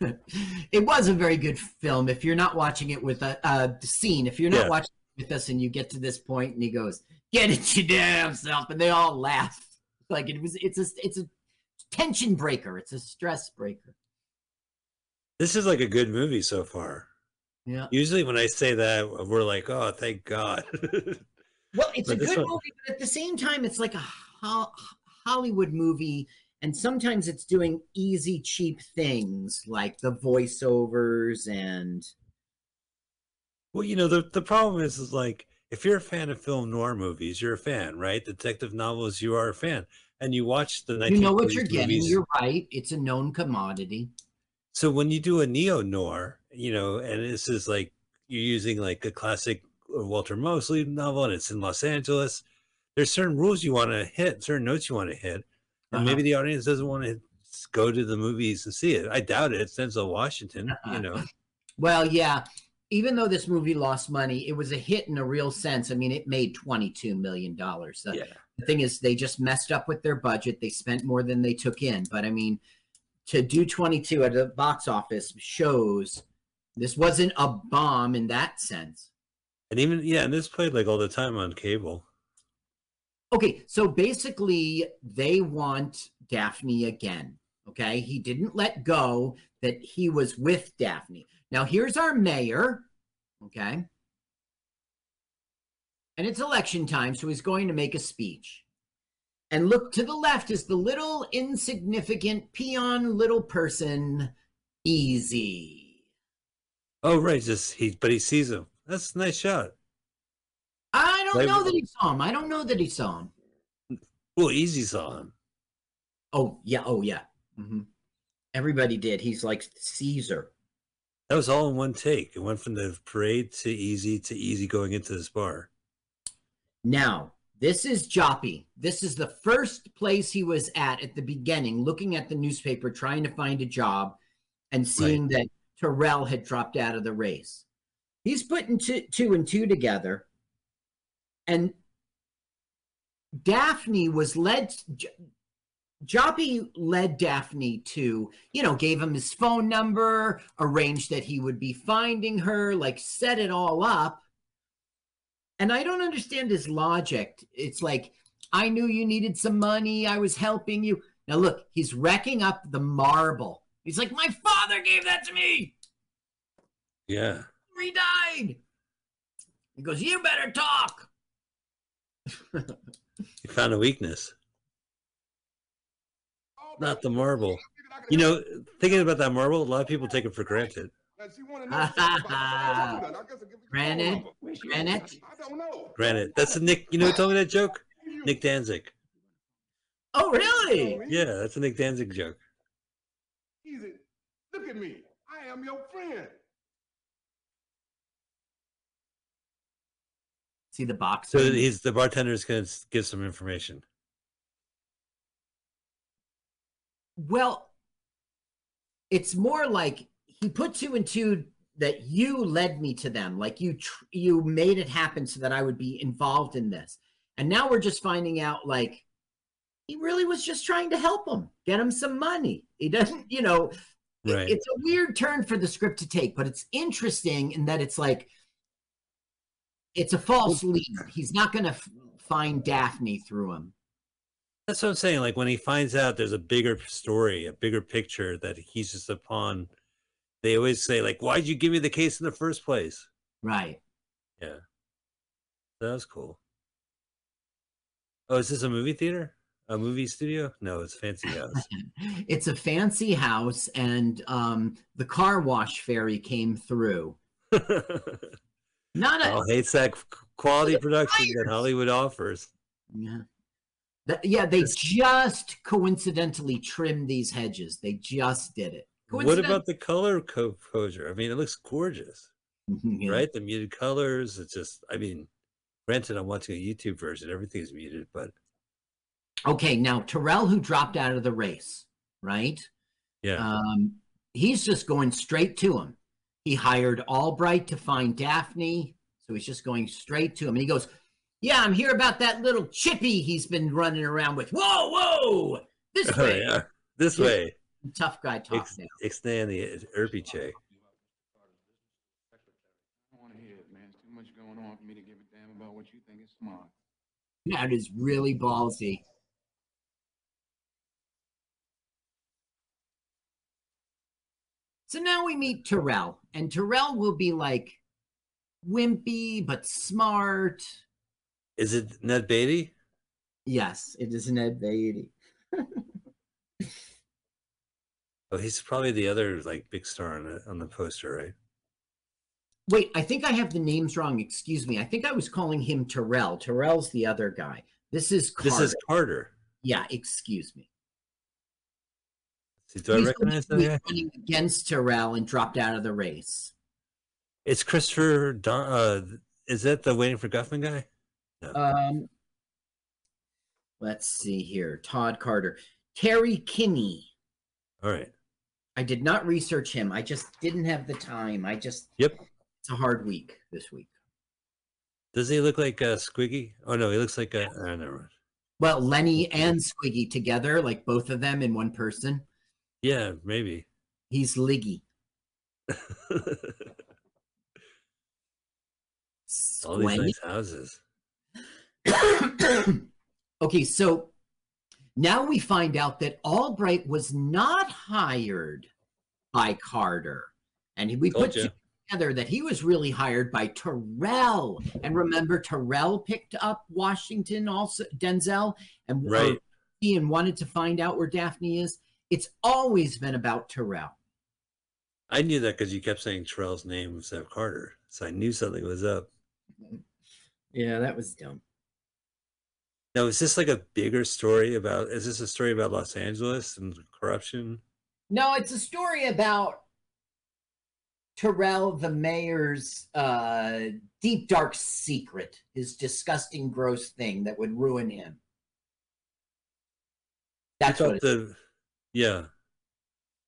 it was a very good film. If you're not watching it with a uh, scene, if you're not Yeah. watching it with us and you get to this point and he goes, "Get it your damn self," and they all laugh like it was. It's a it's a tension breaker. It's a stress breaker. This is like a good movie so far. Yeah. Usually, when I say that, we're like, "Oh, thank God." Well, it's a But this good one- movie, but at the same time, it's like a ho- Hollywood movie, and sometimes it's doing easy, cheap things like the voiceovers and well, you know, the the problem is, is like if you're a fan of film noir movies, you're a fan, right? Detective novels, you are a fan, and you watch the you know what you're getting. You're right. It's a known commodity. So when you do a neo noir, you know, and this is like you're using like a classic uh, Walter Mosley novel, and it's in Los Angeles. There's certain rules you want to hit, certain notes you want to hit, and Uh-huh. maybe the audience doesn't want to go to the movies and see it. I doubt it. It's Denzel Washington, you know. Well, yeah. Even though this movie lost money, it was a hit in a real sense. I mean, it made $22 million. The, Yeah. the thing is, they just messed up with their budget. They spent more than they took in. But I mean, to do 22 at the box office shows this wasn't a bomb in that sense. And even yeah, and this played like all the time on cable. Okay, so basically, they want Daphne again. Okay, he didn't let go that he was with Daphne. Now, here's our mayor. Okay, and it's election time, so he's going to make a speech. And look to the left is the little insignificant peon little person, Easy. Oh right, just he but he sees him. That's a nice shot. I don't Like- know that he saw him. I don't know that he saw him. Well, Easy saw him. Oh yeah. Oh yeah. hmm Everybody did. He's like Caesar. That was all in one take. It went from the parade to Easy to Easy going into this bar. Now, this is Joppy. This is the first place he was at at the beginning, looking at the newspaper, trying to find a job, and seeing that Terrell had dropped out of the race. He's putting two, two and two together. And Daphne was led, Joppy led Daphne to, you know, gave him his phone number, arranged that he would be finding her, like set it all up. And I don't understand his logic. It's like, I knew you needed some money. I was helping you. Now, look, he's wrecking up the marble. He's like, My father gave that to me. Yeah. He died. He goes, You better talk. He found a weakness. Not the marble. I figured I could You know, thinking about that marble, a lot of people take it for granted. Now, she wanna know something about the size of it. I guess I'll give you the phone Granted, number. granted. I don't know. Granted, that's a Nick. You know who told me that joke? Nick Danzig. Oh, really? Yeah, that's a Nick Danzig joke. Easy. Look at me. I am your friend. See the box? So he's the bartender's going to give some information. Well, it's more like he put two and two that you led me to them. Like you, tr- you made it happen so that I would be involved in this. And now we're just finding out like he really was just trying to help him, get him some money. He doesn't, you know, it- Right. it's a weird turn for the script to take, but it's interesting in that it's like it's a false lead. He's not going to f- find Daphne through him. That's what I'm saying. Like when he finds out there's a bigger story, a bigger picture that he's just a pawn, they always say, like, why'd you give me the case in the first place? Right. Yeah. That was cool. Oh, is this a movie theater? A movie studio? No, it's Fancy House. it's a fancy house and um the car wash ferry came through not a All hates that quality production that Hollywood offers. yeah. Th- yeah they just coincidentally trimmed these hedges they just did it What about the color composure? I mean, it looks gorgeous, Yeah. right? The muted colors. It's just, I mean, granted, I'm watching a YouTube version. Everything's muted, but okay now terrell who dropped out of the race right yeah. um he's just going straight to him he hired albright to find daphne so he's just going straight to him and he goes yeah i'm here about that little chippy he's been running around with whoa whoa this oh, way yeah. This Yeah. way. tough guy talk Ex- now Extend the Irpy check. I want to hear it, man. It's too much going on for me to give a damn about what you think is smart. that is really ballsy so now we meet terrell and terrell will be like wimpy but smart Is it Ned Beatty? yes it is ned beatty Oh, he's probably the other like big star on the on the poster, right? Wait, I think I have the names wrong. Excuse me. I think I was calling him Terrell. Terrell's the other guy. This is Carter. This is Carter. yeah. Excuse me. See, do I recognize that guy? running against Terrell and dropped out of the race. It's Christopher. Don- uh, is that the Waiting for Guffman guy? Um, let's see here. Todd Carter, Terry Kinney. All right. I did not research him. I just didn't have the time. I just Yep. It's a hard week this week. Does he look like uh, Squiggy? Oh no, he looks like a. I never. Well, Lenny and Squiggy together, like both of them in one person. Yeah, maybe. He's Liggy. All these nice houses. okay, so now we find out that Albright was not hired by Carter. And we Told put ya. together that he was really hired by Terrell. And remember, Terrell picked up Washington, also Denzel, and Right. Ian wanted to find out where Daphne is. It's always been about Terrell. I knew that because you kept saying Terrell's name instead of Carter. So I knew something was up. Yeah, that was dumb. Now, is this like a bigger story about? Is this a story about Los Angeles and corruption? No, it's a story about Terrell, the mayor's uh, deep, dark secret, his disgusting, gross thing that would ruin him. That's what the yeah.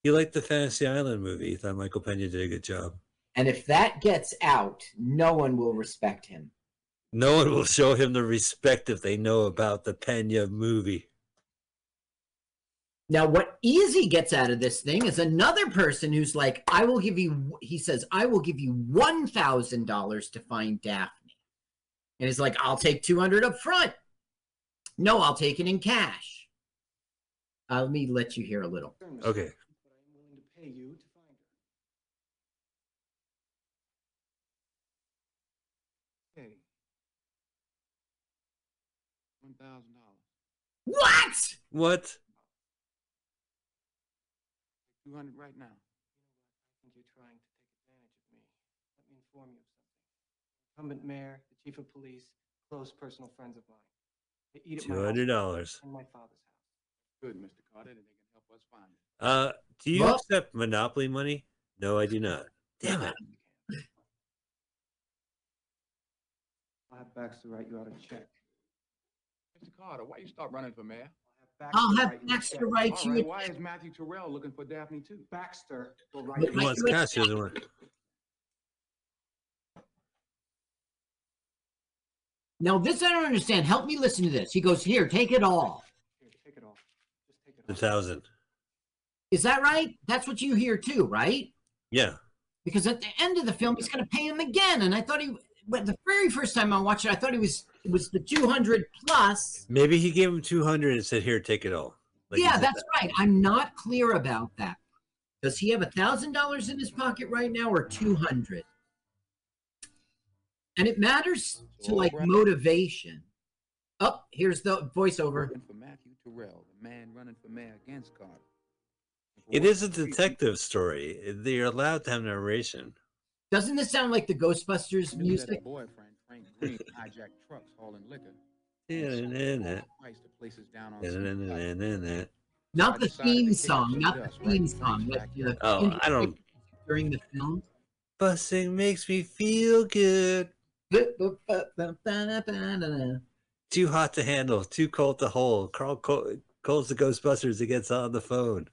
He liked the Fantasy Island movie. He thought Michael Pena did a good job. and if that gets out, no one will respect him. No one will show him the respect if they know about the Pena movie. Now, what Easy gets out of this thing is another person who's like, I will give you, he says, I will give you $1,000 to find Daphne. And he's like, I'll take 200 up front. No, I'll take it in cash. Uh, let me let you hear a little. Okay. But I am willing to pay you to find her. Hey. One thousand dollars. What? What? Two hundred right now. I think you're trying to take advantage of me. Let me inform you of something. Incumbent mayor, the chief of police, close personal friends of mine. They eat at my house hundred dollars. in my father's house. Good, Mr. Carter, and they can help us find it. Uh, do you Well- accept Monopoly money? No, I do not. Damn it. I'll have Baxter write you out a check. Mr. Carter, why you start running for mayor? I'll have write Baxter write you. right, a- why is Matthew Terrell looking for Daphne too? Baxter will But write He you Mike, a wants you- cash. He doesn't want. Now, this I don't understand. Help me listen to this. He goes, Here, take it all. Here, take it all. Just take it The all. thousand. Is that right? That's what you hear too, right? Yeah. Because at the end of the film, he's going to pay him again. And I thought he, but the very first time I watched it, I thought he was, it was the 200 plus. Maybe he gave him two hundred and said, "Here, take it all." Like yeah, that's that. right. I'm not clear about that. Does he have a thousand dollars in his pocket right now or 200? And it matters to like motivation. Oh, here's the voiceover. Working for Matthew Terrell, the man running for mayor against Carter. And for It what is a detective story. They're allowed to have narration. Doesn't this sound like the Ghostbusters music? boyfriend, Frank hijacked trucks hauling liquor. Price to places down on Central Park. da-na-na-na-na. Not the theme song, not the theme song, Frank's but the backyard. Oh, I don't. during the film. Busing makes me feel good. Too hot to handle. Too cold to hold. Carl Cole, calls the Ghostbusters. He gets on the phone.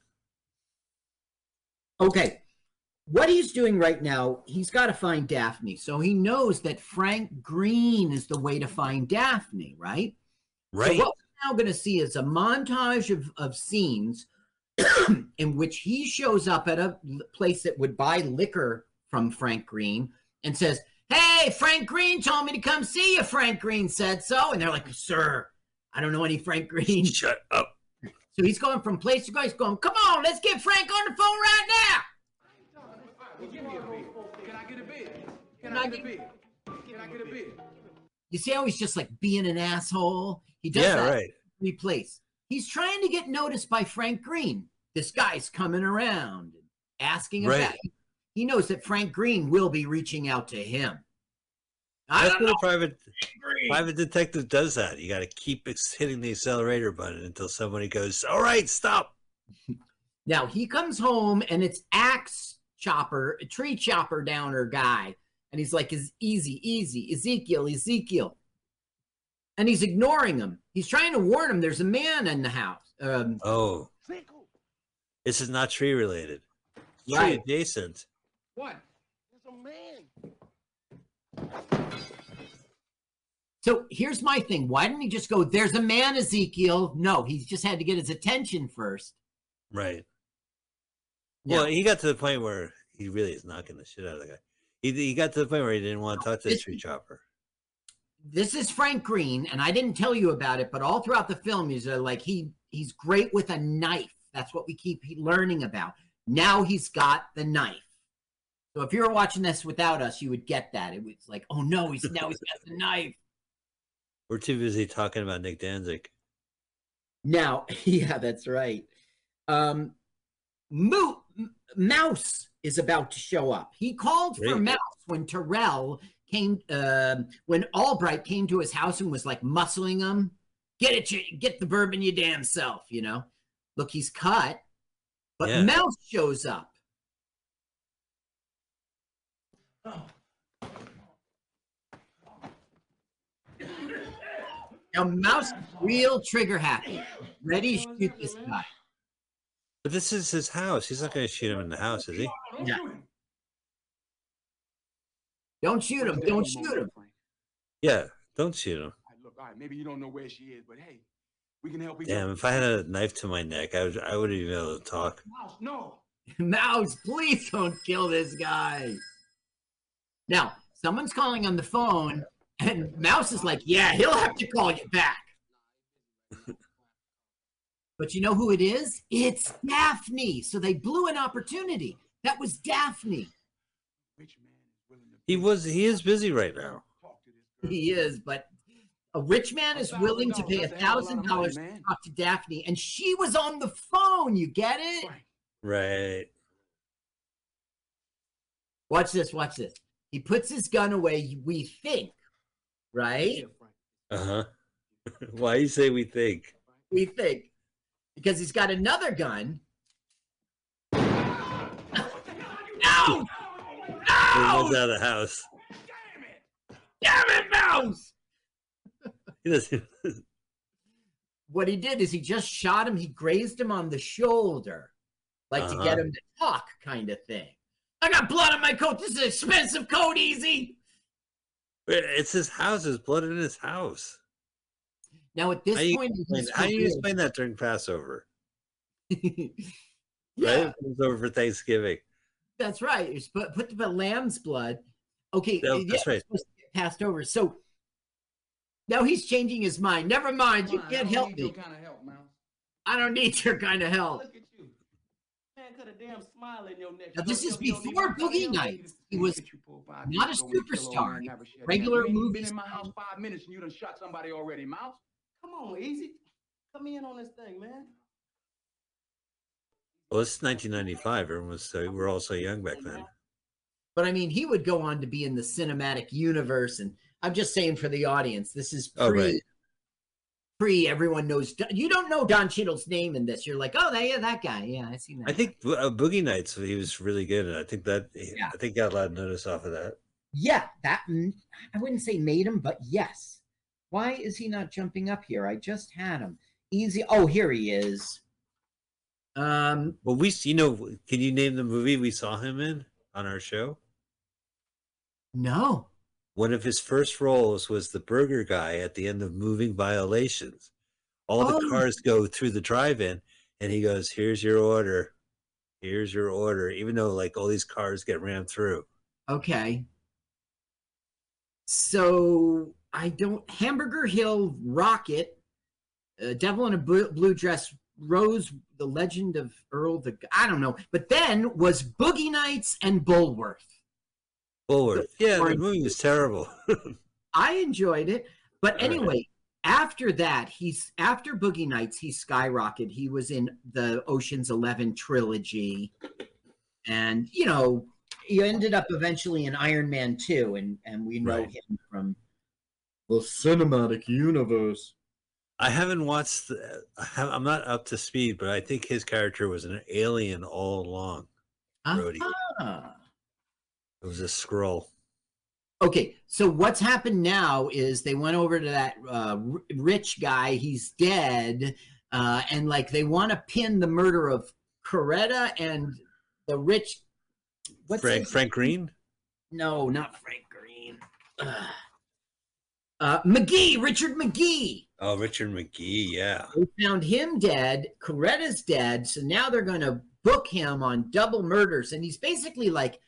Okay. What he's doing right now, he's got to find Daphne. So he knows that Frank Green is the way to find Daphne, right? Right. So what we're now going to see is a montage of, of scenes in which he shows up at a place that would buy liquor from Frank Green and says, Hey, Frank Green told me to come see you. Frank Green said so. And they're like, Sir, I don't know any Frank Green. Shut up. So he's going from place to place, going, Come on, let's get Frank on the phone right now. Well, give me a beer. Can I get a beer? Can Can I I get a get- beer? Can I get a beer? You see how he's just like being an asshole? He does Yeah, that right. every place. He's trying to get noticed by Frank Green. This guy's coming around and asking Right. about. He knows that Frank Green will be reaching out to him. I That's don't what a private private detective does. That you got to keep hitting the accelerator button until somebody goes, "All right, stop." Now he comes home and it's axe chopper, a tree chopper downer guy, and he's like, "Is easy, easy, Ezekiel, Ezekiel," and he's ignoring him. He's trying to warn him. There's a man in the house. Um, Oh, this is not tree related. Tree Right. adjacent. What? There's a man. So here's my thing. Why didn't he just go, there's a man, Ezekiel? No, he's just had to get his attention first. Right. Well, he got to the point where he really is knocking the shit out of the guy. He, he got to the point where he didn't want to talk to the tree chopper. this is Frank Green, and I didn't tell you about it, but all throughout the film, he's uh, like, he he's great with a knife. That's what we keep learning about. Now he's got the knife. So if you were watching this without us, you would get that. It was like, oh no, he's now he's got the knife. We're too busy talking about Nick Danzig. Now, yeah, that's right. Um, Moo, M- Mouse is about to show up. He called for Mouse when Terrell came, uh, when Albright came to his house and was like muscling him, get it, you, get the bourbon, you damn self, you know. Look, he's cut, but Yeah. Mouse shows up. Now, Mouse real trigger happy, ready to shoot this guy. But this is his house. He's not going to shoot him in the house, is he? Don't Yeah. shoot him. Don't shoot him! Don't shoot him! Yeah, don't shoot him. Look, all right, maybe you don't know where she is, but hey, we can help each Damn, if I had a knife to my neck, I would I wouldn't even be able to talk. Mouse, no. Mouse, please don't kill this guy. Now, someone's calling on the phone, and Mouse is like, Yeah, he'll have to call you back. but you know who it is? It's Daphne. So they blew an opportunity. That was Daphne. Rich man is willing to He was he is busy right now. talk to this girl. He is, but a rich man is willing to pay a $1,000, that's a hell of a lot thousand of dollars money, to talk to Daphne, and she was on the phone. You get it? Right. Right. Watch this. Watch this. He puts his gun away. We think, right? Uh huh. Why you say we think? we think because he's got another gun. No! He No! out of the house. Damn it, Mouse! He doesn't. What he did is he just shot him. He grazed him on the shoulder, like to get Uh-huh. him to talk, kind of thing. I got blood on my coat. This is an expensive coat, easy. It's his house. There's blood in his house. Now at this How point, in explain- How do you explain that during Passover? yeah, Right? It was over for Thanksgiving. that's right. You're supposed put the lamb's blood. Okay, No, yeah, that's right. it's to get passed over. So now he's changing his mind. Never mind. You on, can't help me. your kind of help, Mouse. I don't need your kind of help. Look at you. Man, cut a damn smile in your neck. Now, this is tell me you don't need before my kind of Boogie help? Nights. He was at you, poor five not a ago when you killed old superstar. man, never shed a Regular tear. You ain't movie in my house five minutes and you done shot somebody already, Mouse. Come on, easy. Come in on this thing, man. Well, it's 1995. Everyone was so we're all so young back then. But I mean, he would go on to be in the cinematic universe. And I'm just saying for the audience, this is pre, Oh, right. pre everyone knows. You don't know Don Cheadle's name in this. You're like, oh, that, yeah, that guy. Yeah, I seen that. I think uh, Boogie Nights he was really good. and I think that Yeah. I think got a lot of notice off of that. Yeah, that mm, I wouldn't say made him, but yes. Why is he not jumping up here? I just had him. Easy. Oh, here he is. Um, Well, we you know, can you name the movie we saw him in on our show? no. One of his first roles was the burger guy at the end of Moving Violations. All the Oh. cars go through the drive-in, and he goes, "Here's your order. Here's your order." Even though like all these cars get rammed through. Okay. So I don't. Hamburger Hill Rocket, uh, Devil in a Blue, Blue Dress, Rose, The Legend of Earl the. I don't know. But then was Boogie Nights and Bulworth. Bullworth. Yeah, the movie was terrible. I enjoyed it. But right. anyway, after that, he's after Boogie Nights, he skyrocketed. He was in the Ocean's Eleven trilogy, and you know, he ended up eventually in Iron Man Two, and and we know Right. him from the cinematic universe. I haven't watched. The, I have, I'm not up to speed, but I think his character was an alien all along. Rhodey. Ah. It was a Skrull. Okay, so what's happened now is they went over to that uh, rich guy. He's dead, uh, and like they want to pin the murder of Coretta and the rich. What's Frank his- Frank Green. No, not Frank Green. Ugh. Uh, McGee, Richard McGee. Oh, Richard McGee. Yeah. They found him dead. Coretta's dead. So now they're going to book him on double murders. And he's basically like,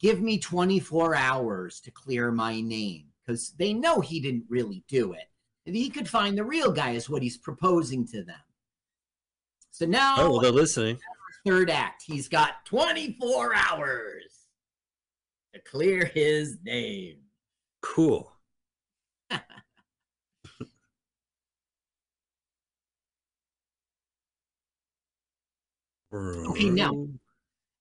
give me 24 hours to clear my name because they know he didn't really do it. And he could find the real guy, is what he's proposing to them. So now, Oh, well, they're listening. third act, he's got 24 hours to clear his name. Cool. Okay, now-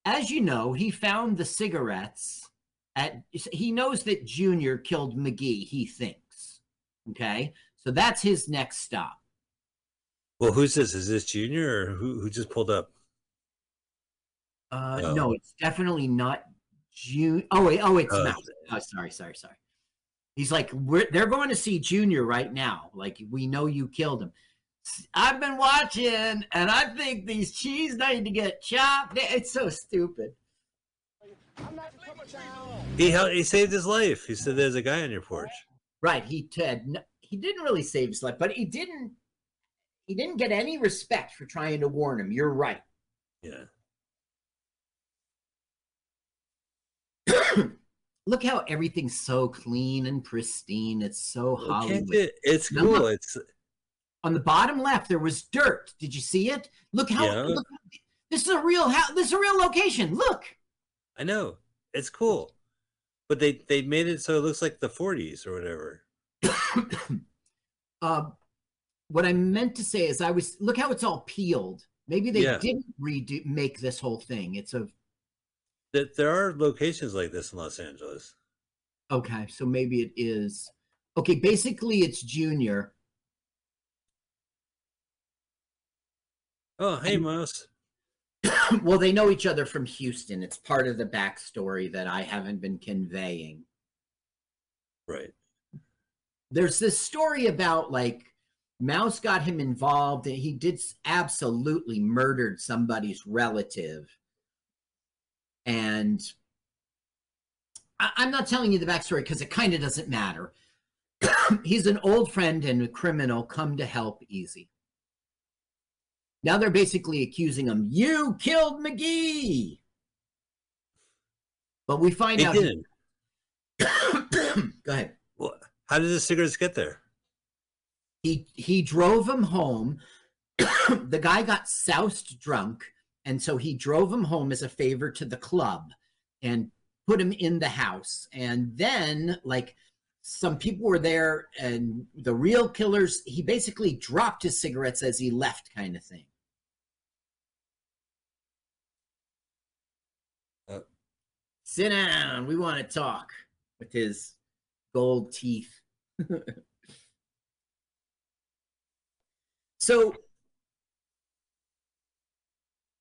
As you know, he found the cigarettes at he knows that Junior killed McGee, he thinks. Okay? So that's his next stop. Well, who's this? Is this Junior or who, who just pulled up? Uh Oh. no, it's definitely not June. Oh wait, oh it's Oh, Mouse. Oh, sorry, sorry, sorry. He's like, we're they're going to see Junior right now. Like, we know you killed him. I've been watching, and I think these cheese need to get chopped. It's so stupid. He hel- he saved his life. He said, "There's a guy on your porch." Right. He Ted. He didn't really save his life, but he didn't. He didn't get any respect for trying to warn him. You're right. Yeah. Look how everything's so clean and pristine. It's so Hollywood. it's cool. It's On the bottom left, there was dirt. Did you see it? Look how. Yeah. Look, this is a real house. This is a real location. Look. I know it's cool, but they they made it so it looks like the 40s or whatever. uh, what I meant to say is, I was look how it's all peeled. Maybe they Yeah. didn't redo make this whole thing. It's a That there are locations like this in Los Angeles. okay. So maybe it is okay. Basically, it's Junior. Oh, hey, Mouse. well, they know each other from Houston. It's part of the backstory that I haven't been conveying. Right. There's this story about like Mouse got him involved and he did absolutely murdered somebody's relative. And I, I'm not telling you the backstory because it kind of doesn't matter. He's an old friend and a criminal come to help Easy. Now they're basically accusing him, you killed McGee. But we find They out. he- didn't. Go ahead. Well, how did the cigarettes get there? He he drove him home. the guy got soused drunk, and so he drove him home as a favor to the club and put him in the house. And then, like, some people were there, and the real killers, he basically dropped his cigarettes as he left, kind of thing. Uh. Sit down. We want to talk with his gold teeth. so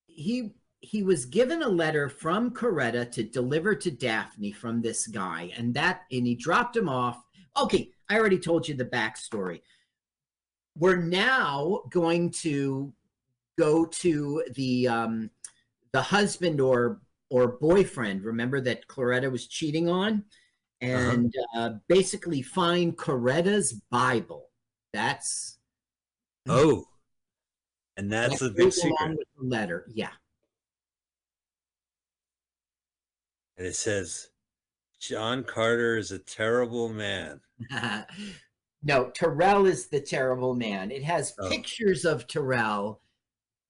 he he was given a letter from Coretta to deliver to Daphne from this guy, and that and he dropped him off. Okay, I already told you the backstory. We're now going to go to the um, the husband or or boyfriend. Remember that Coretta was cheating on, and uh basically find Coretta's Bible. That's Oh, and that's that the big secret. with the letter. Yeah. And it says, John Carter is a terrible man. no, Terrell is the terrible man. It has Oh. pictures of Terrell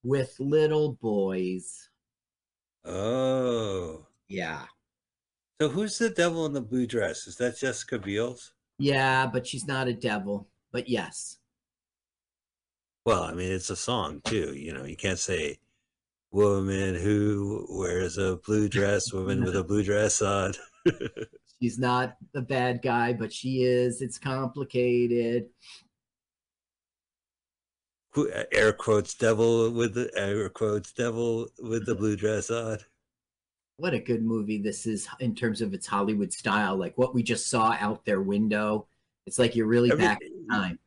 with little boys. Oh. Yeah. So who's the devil in the blue dress? Is that Jessica Biel's? Yeah, but she's not a devil. But yes. Well, I mean, it's a song too. You know, you can't say woman who wears a blue dress, woman with a blue dress on. She's not the bad guy, but she is. It's complicated. Air quotes devil with the air quotes devil with the blue dress on. What a good movie this is in terms of its Hollywood style. Like what we just saw out their window. It's like you're really Every- back in time.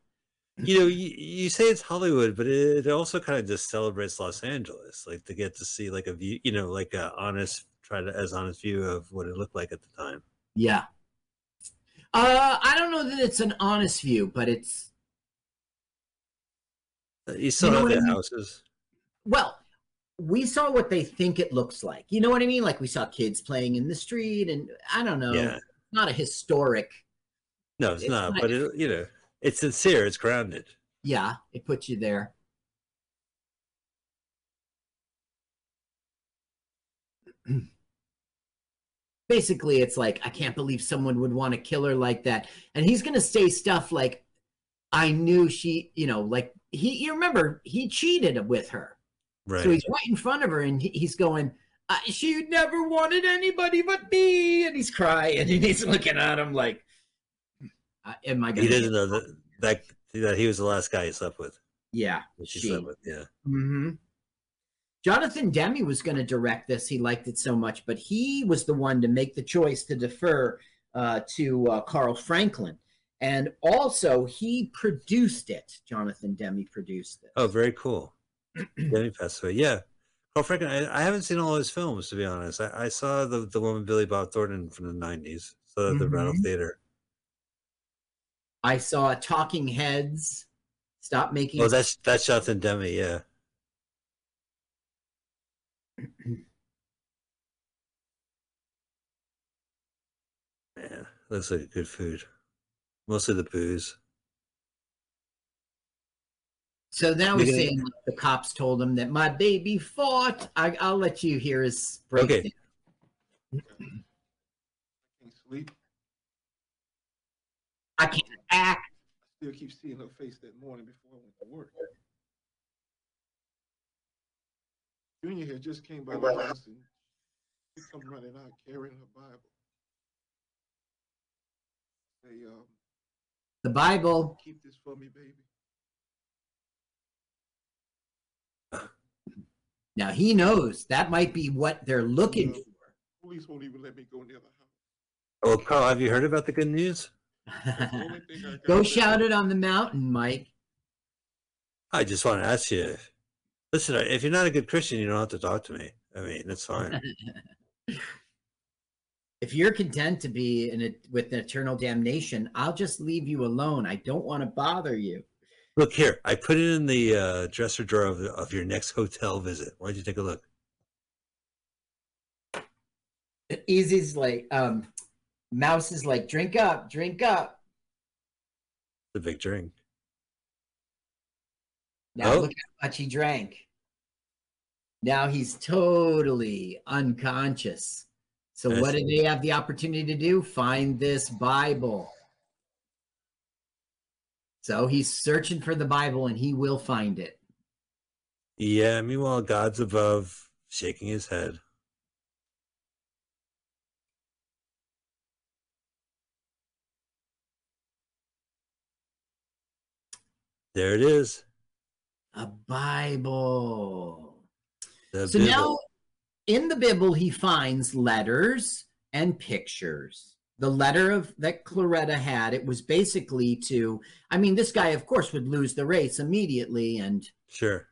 You know, you, you say it's Hollywood, but it, it also kind of just celebrates Los Angeles, like to get to see like a view, you know, like a honest, try to as honest view of what it looked like at the time. Yeah. Uh, I don't know that it's an honest view, but it's Uh, you still know have what the houses. well, we saw what they think it looks like. You know what I mean? Like we saw kids playing in the street, and I don't know. Yeah. Not a historic. No, it's, It's not, not- but it, you know, it's sincere, it's grounded. Yeah, it puts you there. Basically, it's like I can't believe someone would want to kill her like that, and he's gonna say stuff like, "I knew she," you know, like he. You remember he cheated with her. Right. So he's right in front of her and he- he's going, I, she never wanted anybody but me, and he's crying, and he's looking at him like, "Am I?" He doesn't know that that that he was the last guy he slept with. Yeah, She She. slept with. Yeah. hmm Jonathan Demme was going to direct this. He liked it so much, but he was the one to make the choice to defer uh, to uh, Carl Franklin. And also, he produced it. Jonathan Demme produced it. Oh, very cool. Demme passed away. Yeah. Carl Franklin. I, I haven't seen all his films to be honest. I, I saw the the one with Billy Bob Thornton from the '90s. So at the mm-hmm. Rattle. Theater. I saw Talking Heads. Stop making. Oh, that's that's Jonathan Demme. Yeah. Man, looks like good food. Mostly the booze. so now he's You're gonna- like, the cops told him that my baby fought. I, I'll let you hear his Okay. I Can't sleep. I can't act. I still keep seeing her face that morning before I went to work. Junior here just came by the house and she come running out carrying her Bible. Say, um, The Bible. keep this for me, baby. Now he knows that might be what they're looking No. Police won't even let me go near the house. Oh, Carl, have you heard about the good news? The for. only thing I got Go shout it on the mountain, Mike. I just want to ask you. Listen, if you're not a good Christian, you don't have to talk to me. I mean, that's fine. If you're content to be in it with eternal damnation, I'll just leave you alone. I don't want to bother you. look here, I put it in the uh, dresser drawer of, of your next hotel visit. Why don't you take a look? Easy's like, um, Mouse is like, drink up, drink up. The big drink. Now Oh. look how much he drank. Now he's totally unconscious. So what did they have the opportunity to do? Find this Bible. So he's searching for the Bible and he will find it. Yeah. Meanwhile, God's above, shaking his head. There it is. A Bible. The So Bible. now in the Bible, he finds letters and pictures. The letter of that Claretta had, it was basically to, I mean, this guy, of course, would lose the race immediately. And Sure.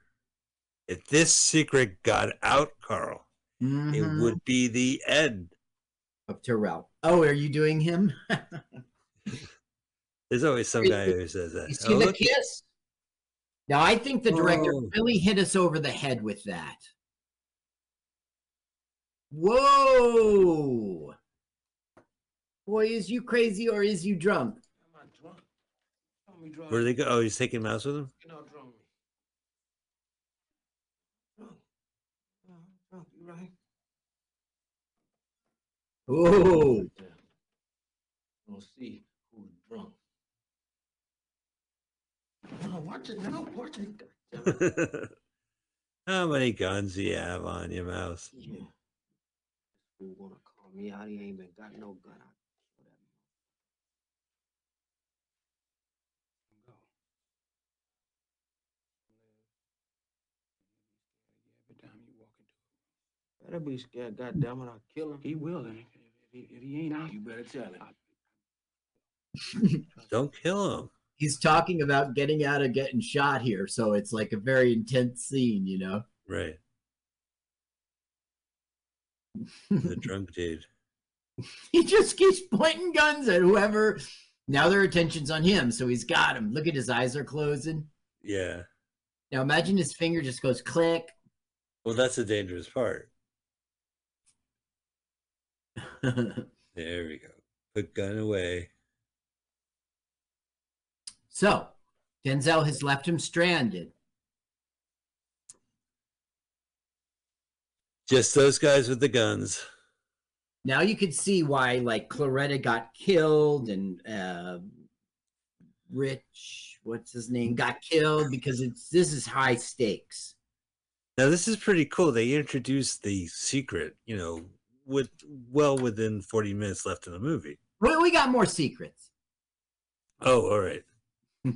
If this secret got out, Carl, Mhm, it would be the end. of Terrell. Oh, are you doing him? There's always some guy who says that. You Oh, see the look, kiss? Now, I think the director Oh. really hit us over the head with that. Whoa! Boy, is you crazy or is you drunk? Am I drunk? Tell me drunk. where they go? Oh, he's taking mouse with him? You know, drunk me. Drunk. No, drunk, you right? Oh, We'll see who's drunk. Oh, watch it now, watch it. How many guns do you have on your mouse? Yeah. Who wanna call me out? He ain't even got no gun. I kill that man. Go. Every time you walk into Better be scared, goddamn it, I'll kill him. He will, and if, if, he, if he ain't out, you better tell him. Don't kill him. he's talking about getting out of getting shot here, so it's like a very intense scene, you know. Right. The drunk dude. he just keeps pointing guns at whoever. Now their attention's on him, so he's got him. Look at his eyes are closing. Yeah. Now imagine his finger just goes click. Well, that's the dangerous part. There we go. Put gun away. so Denzel has left him stranded. Just those guys with the guns. Now you could see why, like Claretta got killed and uh, Rich, what's his name, got killed because it's this is high stakes. Now this is pretty cool. They introduced the secret, you know, with well within 40 minutes left in the movie. We, we got more secrets. Oh, all right.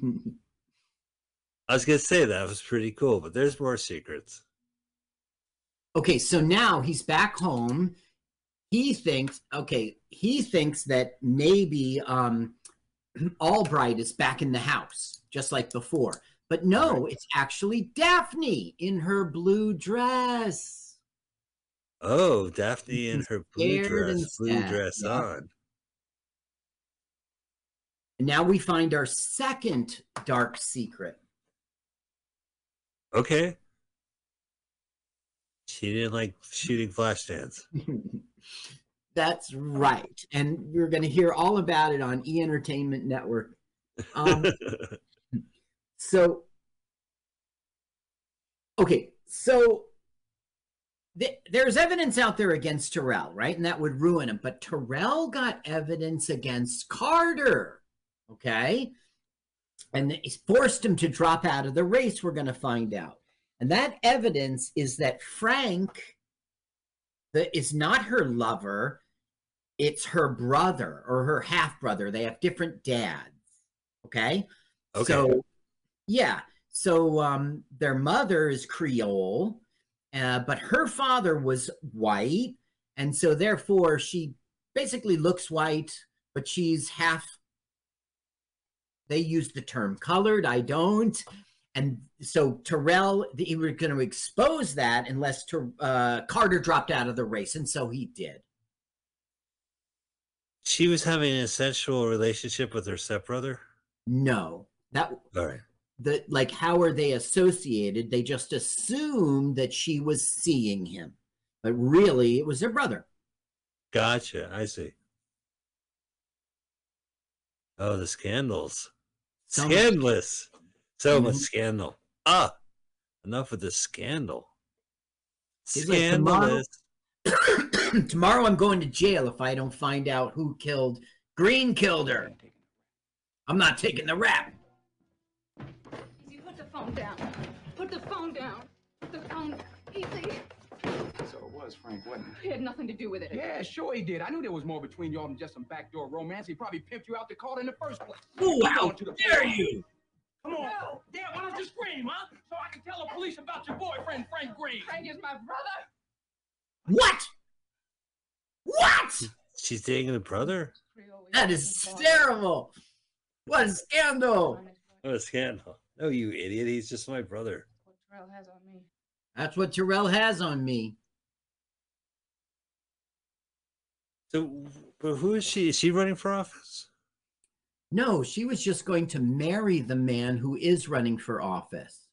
I was gonna say that was pretty cool, but there's more secrets. Okay, so now he's back home. He thinks, okay, he thinks that maybe um, Albright is back in the house, just like before. But no, it's actually Daphne in her blue dress. Oh, Daphne in her blue dress, blue dress yeah. on. And now we find our second dark secret. Okay. She didn't like shooting Flashdance. That's right. And we're going to hear all about it on E Entertainment Network. Um, so, okay, so th- there's evidence out there against Terrell, right? And that would ruin him. But Terrell got evidence against Carter, okay? And it's forced him to drop out of the race, we're going to find out. And that evidence is that Frank the, is not her lover, it's her brother or her half brother. They have different dads. Okay. Okay. So, yeah. So um, their mother is Creole, uh, but her father was white. And so therefore she basically looks white, but she's half. They use the term colored. I don't. And so Terrell, he was going to expose that unless uh, Carter dropped out of the race. And so he did. she was having a sexual relationship with her stepbrother. No, that All right. the like how are they associated? They just assumed that she was seeing him, but really it was their brother. Gotcha. I see. Oh, the scandals. Scandalous. So much Mhm. scandal. Ah, enough of the scandal. He's like, tomorrow- Scandalous. Tomorrow I'm going to jail if I don't find out who killed Green killed her. I'm not taking the rap. Easy, put the phone down. Put the phone down. Put the phone down. Easy. So it was Frank, wasn't it? He had nothing to do with it. Yeah, sure he did. I knew there was more between y'all than just some backdoor romance. He probably pimped you out to call in the first place. Ooh, how on to dare floor. you? Come on. Dad, why don't you scream, huh? So I can tell the police about your boyfriend, Frank Green. Frank is my brother. What? What? She's dating a brother? That is terrible. What a scandal. What a scandal. No, you idiot. He's just my brother. What Terrell has on me. That's what Terrell has on me. So, but who is she? Is she running for office? No, she was just going to marry the man who is running for office.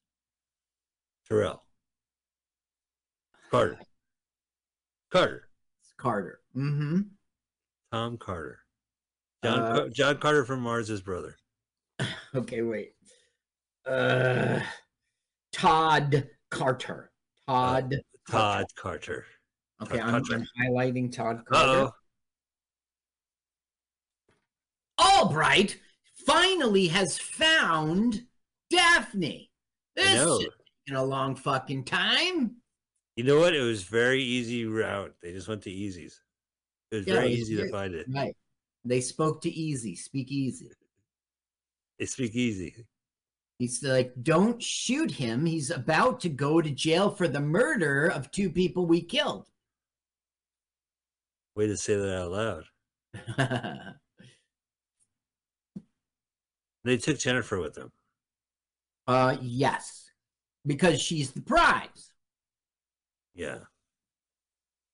Terrell. Carter. Carter. It's Carter. Mm-hmm. Tom Carter. John, Uh, Car- John Carter from Mars's brother. Okay, wait. Uh, Todd Carter. Todd. Todd Carter. Okay, Todd I'm, Carter. I'm highlighting Todd Uh Carter. oh. Albright finally has found Daphne. This taking a long fucking time. You know what? It was very easy route. They just went to easies. It was Yeah, very it was easy very- to find it. Right. They spoke to Easy. Speak easy. They speak easy. He's like, don't shoot him. He's about to go to jail for the murder of two people we killed. Way to say that out loud. They took Jennifer with them. uh, yes, because she's the prize. Yeah.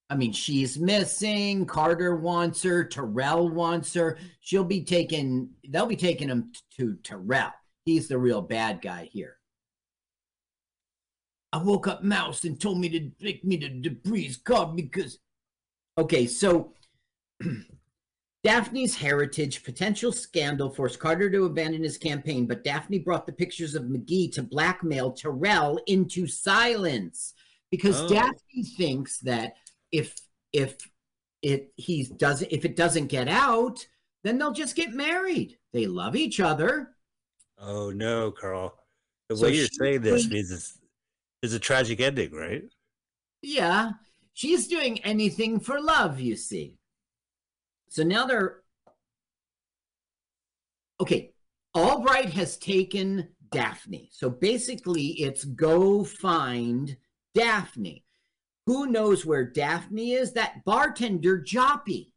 I mean, she's missing. Carter wants her. Terrell wants her. She'll be taken. They'll be taking him to Terrell. He's the real bad guy here. I woke up Mouse and told me to take me to Debris Cub because. Okay, so Daphne's heritage potential scandal forced Carter to abandon his campaign, but Daphne brought the pictures of McGee to blackmail Terrell into silence because Oh. Daphne thinks that if if it he does if it doesn't get out, then they'll just get married. They love each other. Oh no, Carl. The So way you're saying this means it's It's a tragic ending, right? Yeah, she's doing anything for love, you see. So now they're okay. Albright has taken Daphne. So basically, it's go find Daphne. Who knows where Daphne is? That bartender, Joppy,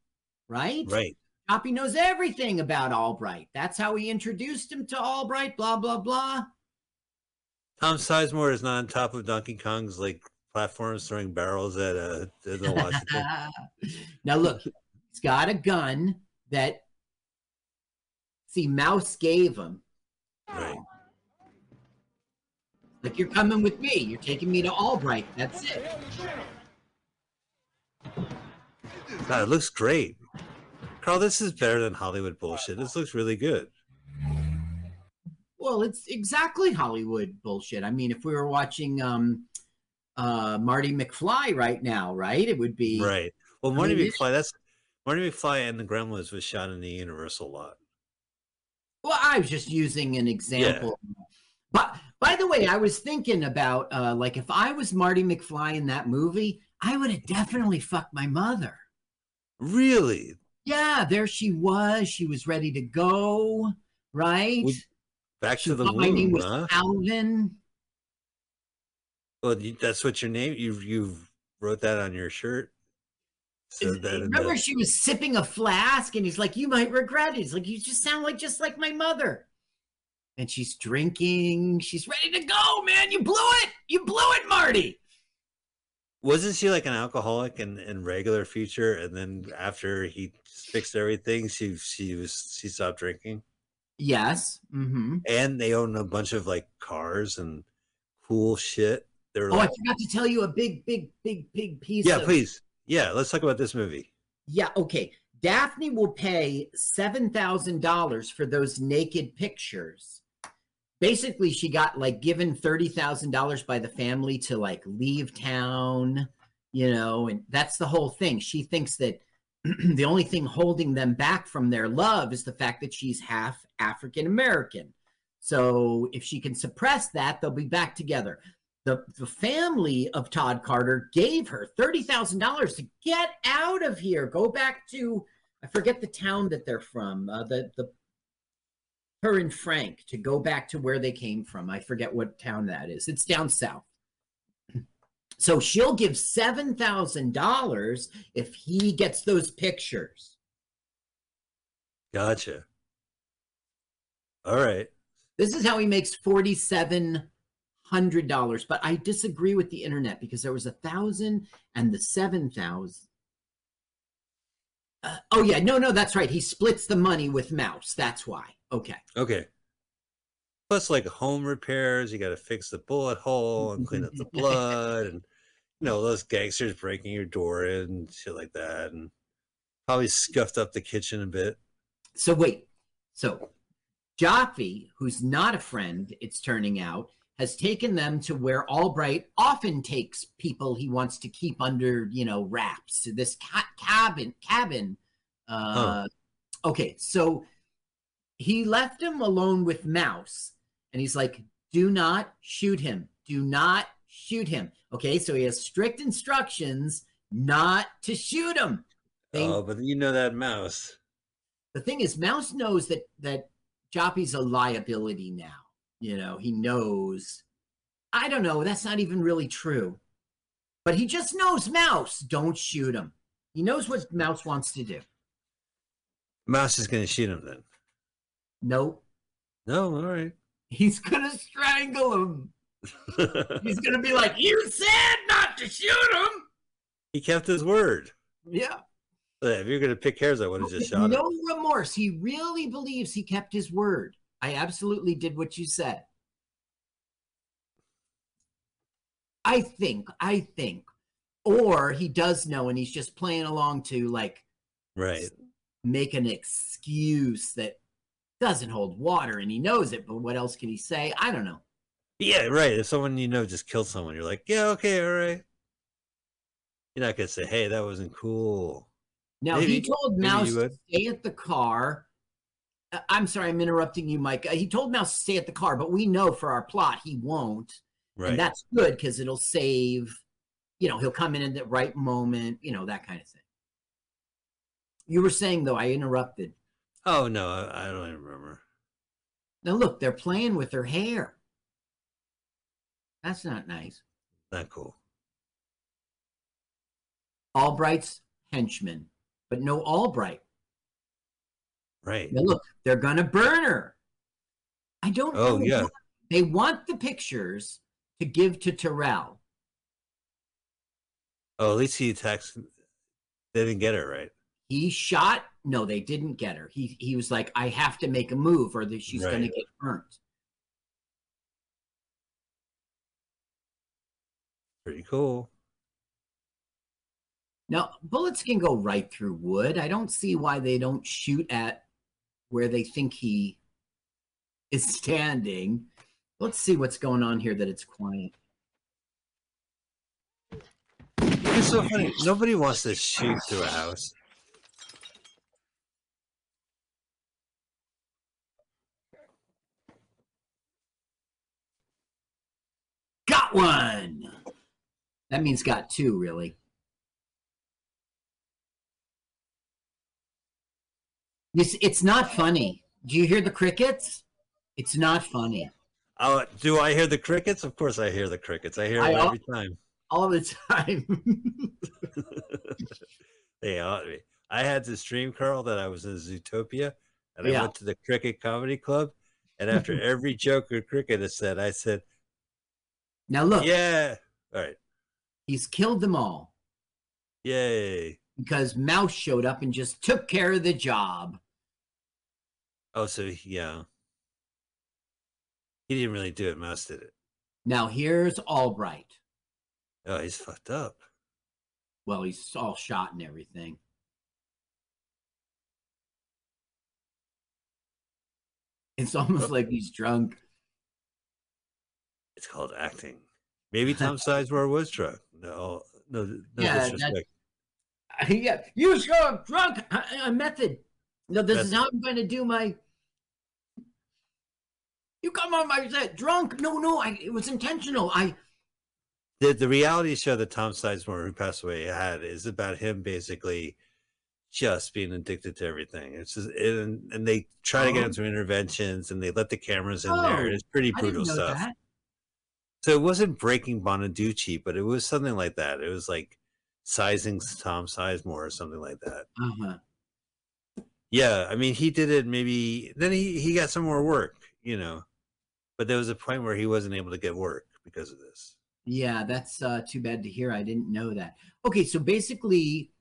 right? Right. Joppy knows everything about Albright. That's how he introduced him to Albright, blah, blah, blah. Tom Sizemore is not on top of Donkey Kong's like platforms throwing barrels at uh at the Washington. now look, he's got a gun that see Mouse gave him. right. Like you're coming with me. You're taking me to Albright. That's it. God, it looks great. Carl, this is better than Hollywood bullshit. This looks really good. Well, it's exactly Hollywood bullshit. I mean, if we were watching um uh Marty McFly right now, right? It would be Right. Well, I Marty mean, McFly, that's Marty McFly and the Gremlins was shot in the Universal lot. Well, I was just using an example. But by the way, I was thinking about uh like if I was Marty McFly in that movie, I would have definitely fucked my mother. Really? Yeah, there she was. She was ready to go, right? Would- Back She to the my name moon, was huh? Alvin. Well, that's what your name. You you wrote that on your shirt. Said that Remember, the- she was sipping a flask, and he's like, "You might regret it." He's like, "You just sound like just like my mother." And she's drinking. She's ready to go, man. You blew it. You blew it, Marty. wasn't she like an alcoholic in, in regular future and then after he fixed everything she she was she stopped drinking Yes. Mm-hmm. and they own a bunch of like cars and cool shit they're Oh, I forgot to tell you a big, big, big, big piece. yeah of, please yeah let's talk about this movie Yeah. Okay. Daphne will pay seven thousand dollars for those naked pictures. Basically, she got like given thirty thousand dollars by the family to like leave town, you know, and that's the whole thing. She thinks that the only thing holding them back from their love is the fact that she's half African American. So if she can suppress that, they'll be back together. The, the family of Todd Carter gave her $30,000 to get out of here. Go back to, I forget the town that they're from, uh, the, the, her and Frank to go back to where they came from. I forget what town that is. It's down south. So she'll give $7,000 if he gets those pictures. gotcha all right This is how he makes forty-seven hundred dollars. But I disagree with the internet because there was a thousand and the seven thousand. Uh, oh yeah, no, no, that's right. He splits the money with Mouse. That's why. Okay. okay plus like home repairs you got to fix the bullet hole and clean up the blood and you know those gangsters breaking your door in and shit like that and probably scuffed up the kitchen a bit So wait. So Joppy, who's not a friend, it's turning out, has taken them to where Albright often takes people he wants to keep under, you know, wraps. To this ca- cabin, cabin. Uh, Okay, so he left him alone with Mouse, and he's like, "Do not shoot him. Do not shoot him." Okay, so he has strict instructions not to shoot him. Oh but you know that mouse the thing is, Mouse knows that that Joppy's a liability now. You know, he knows. I don't know. That's not even really true. But he just knows Mouse. Don't shoot him. He knows what Mouse wants to do. mouse is gonna shoot him then Nope. no all right He's gonna strangle him. He's gonna be like, "You said not to shoot him." he kept his word. Yeah. If you're gonna pick hairs, I would have just shot him. no remorse. He really believes he kept his word. I absolutely did what you said. I think, I think. Or he does know and he's just playing along to like Right. make an excuse that doesn't hold water and he knows it, but what else can he say? I don't know. Yeah, right. If someone you know just killed someone, you're like, yeah, okay, all right. You're not gonna say, hey, that wasn't cool. Now he told Maybe Mouse to stay at the car. I'm sorry, I'm interrupting you, Mike. Uh, He told Mouse to stay at the car, but we know for our plot he won't. Right. And that's good because it'll save, you know, he'll come in at the right moment, you know, that kind of thing. You were saying, though, I interrupted. oh no, I, I don't even remember. Now, look, they're playing with her hair. That's not nice. Not cool. Albright's henchman, but no Albright. Right. Now, look, they're going to burn her. I don't Oh, know yeah. why. They want the pictures to give to Terrell. Oh, at least he attacks. They didn't get her right. He shot. No, they didn't get her. He he was like, I have to make a move, or that she's going to get burnt. Pretty cool. Now, bullets can go right through wood. I don't see why they don't shoot at where they think he is standing. Let's see what's going on here that it's quiet. It's so funny. Nobody wants to shoot through a house. Got one. That means got two, really. It's, it's not funny. Do you hear the crickets? It's not funny. Oh, do I hear the crickets? Of course, I hear the crickets. I hear I every time. All the time. they ought to be. I had this dream, Carl, that I was in Zootopia, and I went to the Cricket Comedy Club, and after every joke or cricket is said, I said, now look, "Yeah, all right, he's killed them all yay." because Mouse showed up and just took care of the job. Oh, so yeah, he didn't really do it. Mouse did it. Now here's Albright. Oh, he's fucked up. Well, he's all shot and everything. It's almost oh. like he's drunk. It's called acting. Maybe Tom Sizemore was drunk. No, no, no Yeah, disrespect. yeah, you show up drunk. A, a method. No, this is how I'm going to do my. You come on my set drunk. No, no, I, it was intentional. I the the reality show that Tom Sizemore, who passed away, had is about him basically just being addicted to everything. It's just and, and they try to get Oh. him some interventions and they let the cameras in there. Oh, It's pretty brutal stuff. that. So it wasn't breaking Bonaduce, but it was something like that. It was like sizing Tom Sizemore or something like that. Uh-huh. Yeah, I mean he did it maybe then he, he got some more work, you know. But there was a point where he wasn't able to get work because of this. Yeah, that's uh, too bad to hear. I didn't know that. Okay, so basically,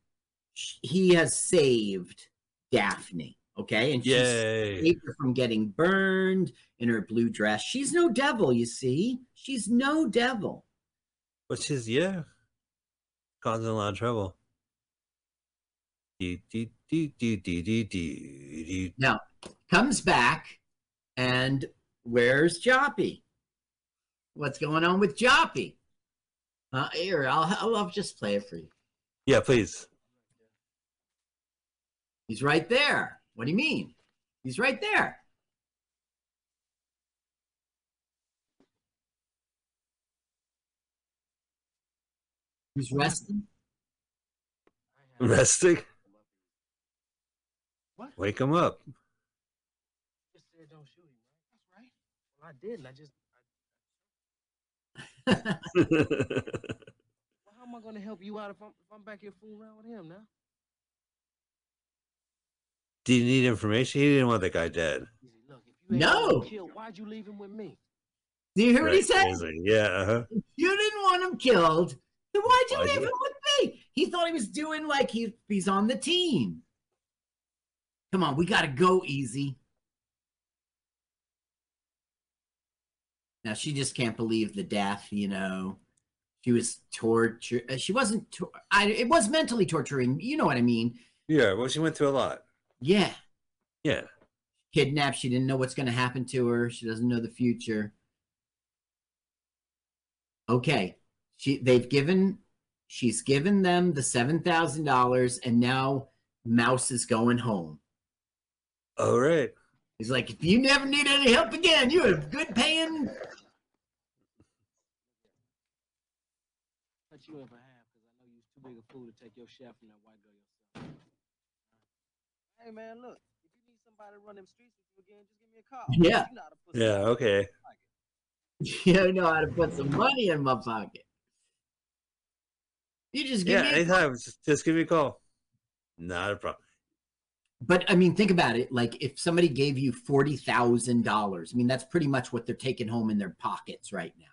he has saved Daphne. Okay, and she's saved her from getting burned in her blue dress. She's no devil, you see. She's no devil. Which is yeah, causing a lot of trouble. Now comes back, and where's Joppy? What's going on with Joppy? Uh, here, I'll, I'll I'll just play it for you. Yeah, please. He's right there. What do you mean? He's right there. He's resting. Resting. What? Wake him up. Just said don't shoot him, right? That's right. I didn't. I just. Well, how am I going to help you out if I'm, if I'm back here fooling around with him now? Do you need information? He didn't want the guy dead. Look, if you No. killed, why'd you leave him with me? Do you hear what he said? he's like, yeah, uh-huh. You didn't want him killed. Then why'd you Why'd leave you- him with me? He thought he was doing like he, he's on the team. Come on, we got to go easy. Now she just can't believe the death. You know, she was torture. uh, She wasn't. Tor- I. It was mentally torturing. You know what I mean? Yeah, well, she went through a lot. Yeah. Yeah. Kidnapped. She didn't know what's going to happen to her. She doesn't know the future. Okay. She. They've given. She's given them the seven thousand dollars, and now Mouse is going home. All right. He's like, if you never need any help again, you have good paying. Put you in for half because I know you was too big a fool to take your share from that white girl yourself. Hey man, look, if you need somebody to run them streets with you again, just give me a call. Yeah. You know how to put Yeah, some- okay. You know how to put some money in my pocket. You just give Yeah, me a anytime. Just, just give me a call. Not a problem. But I mean, think about it. Like if somebody gave you forty thousand dollars, I mean, that's pretty much what they're taking home in their pockets right now.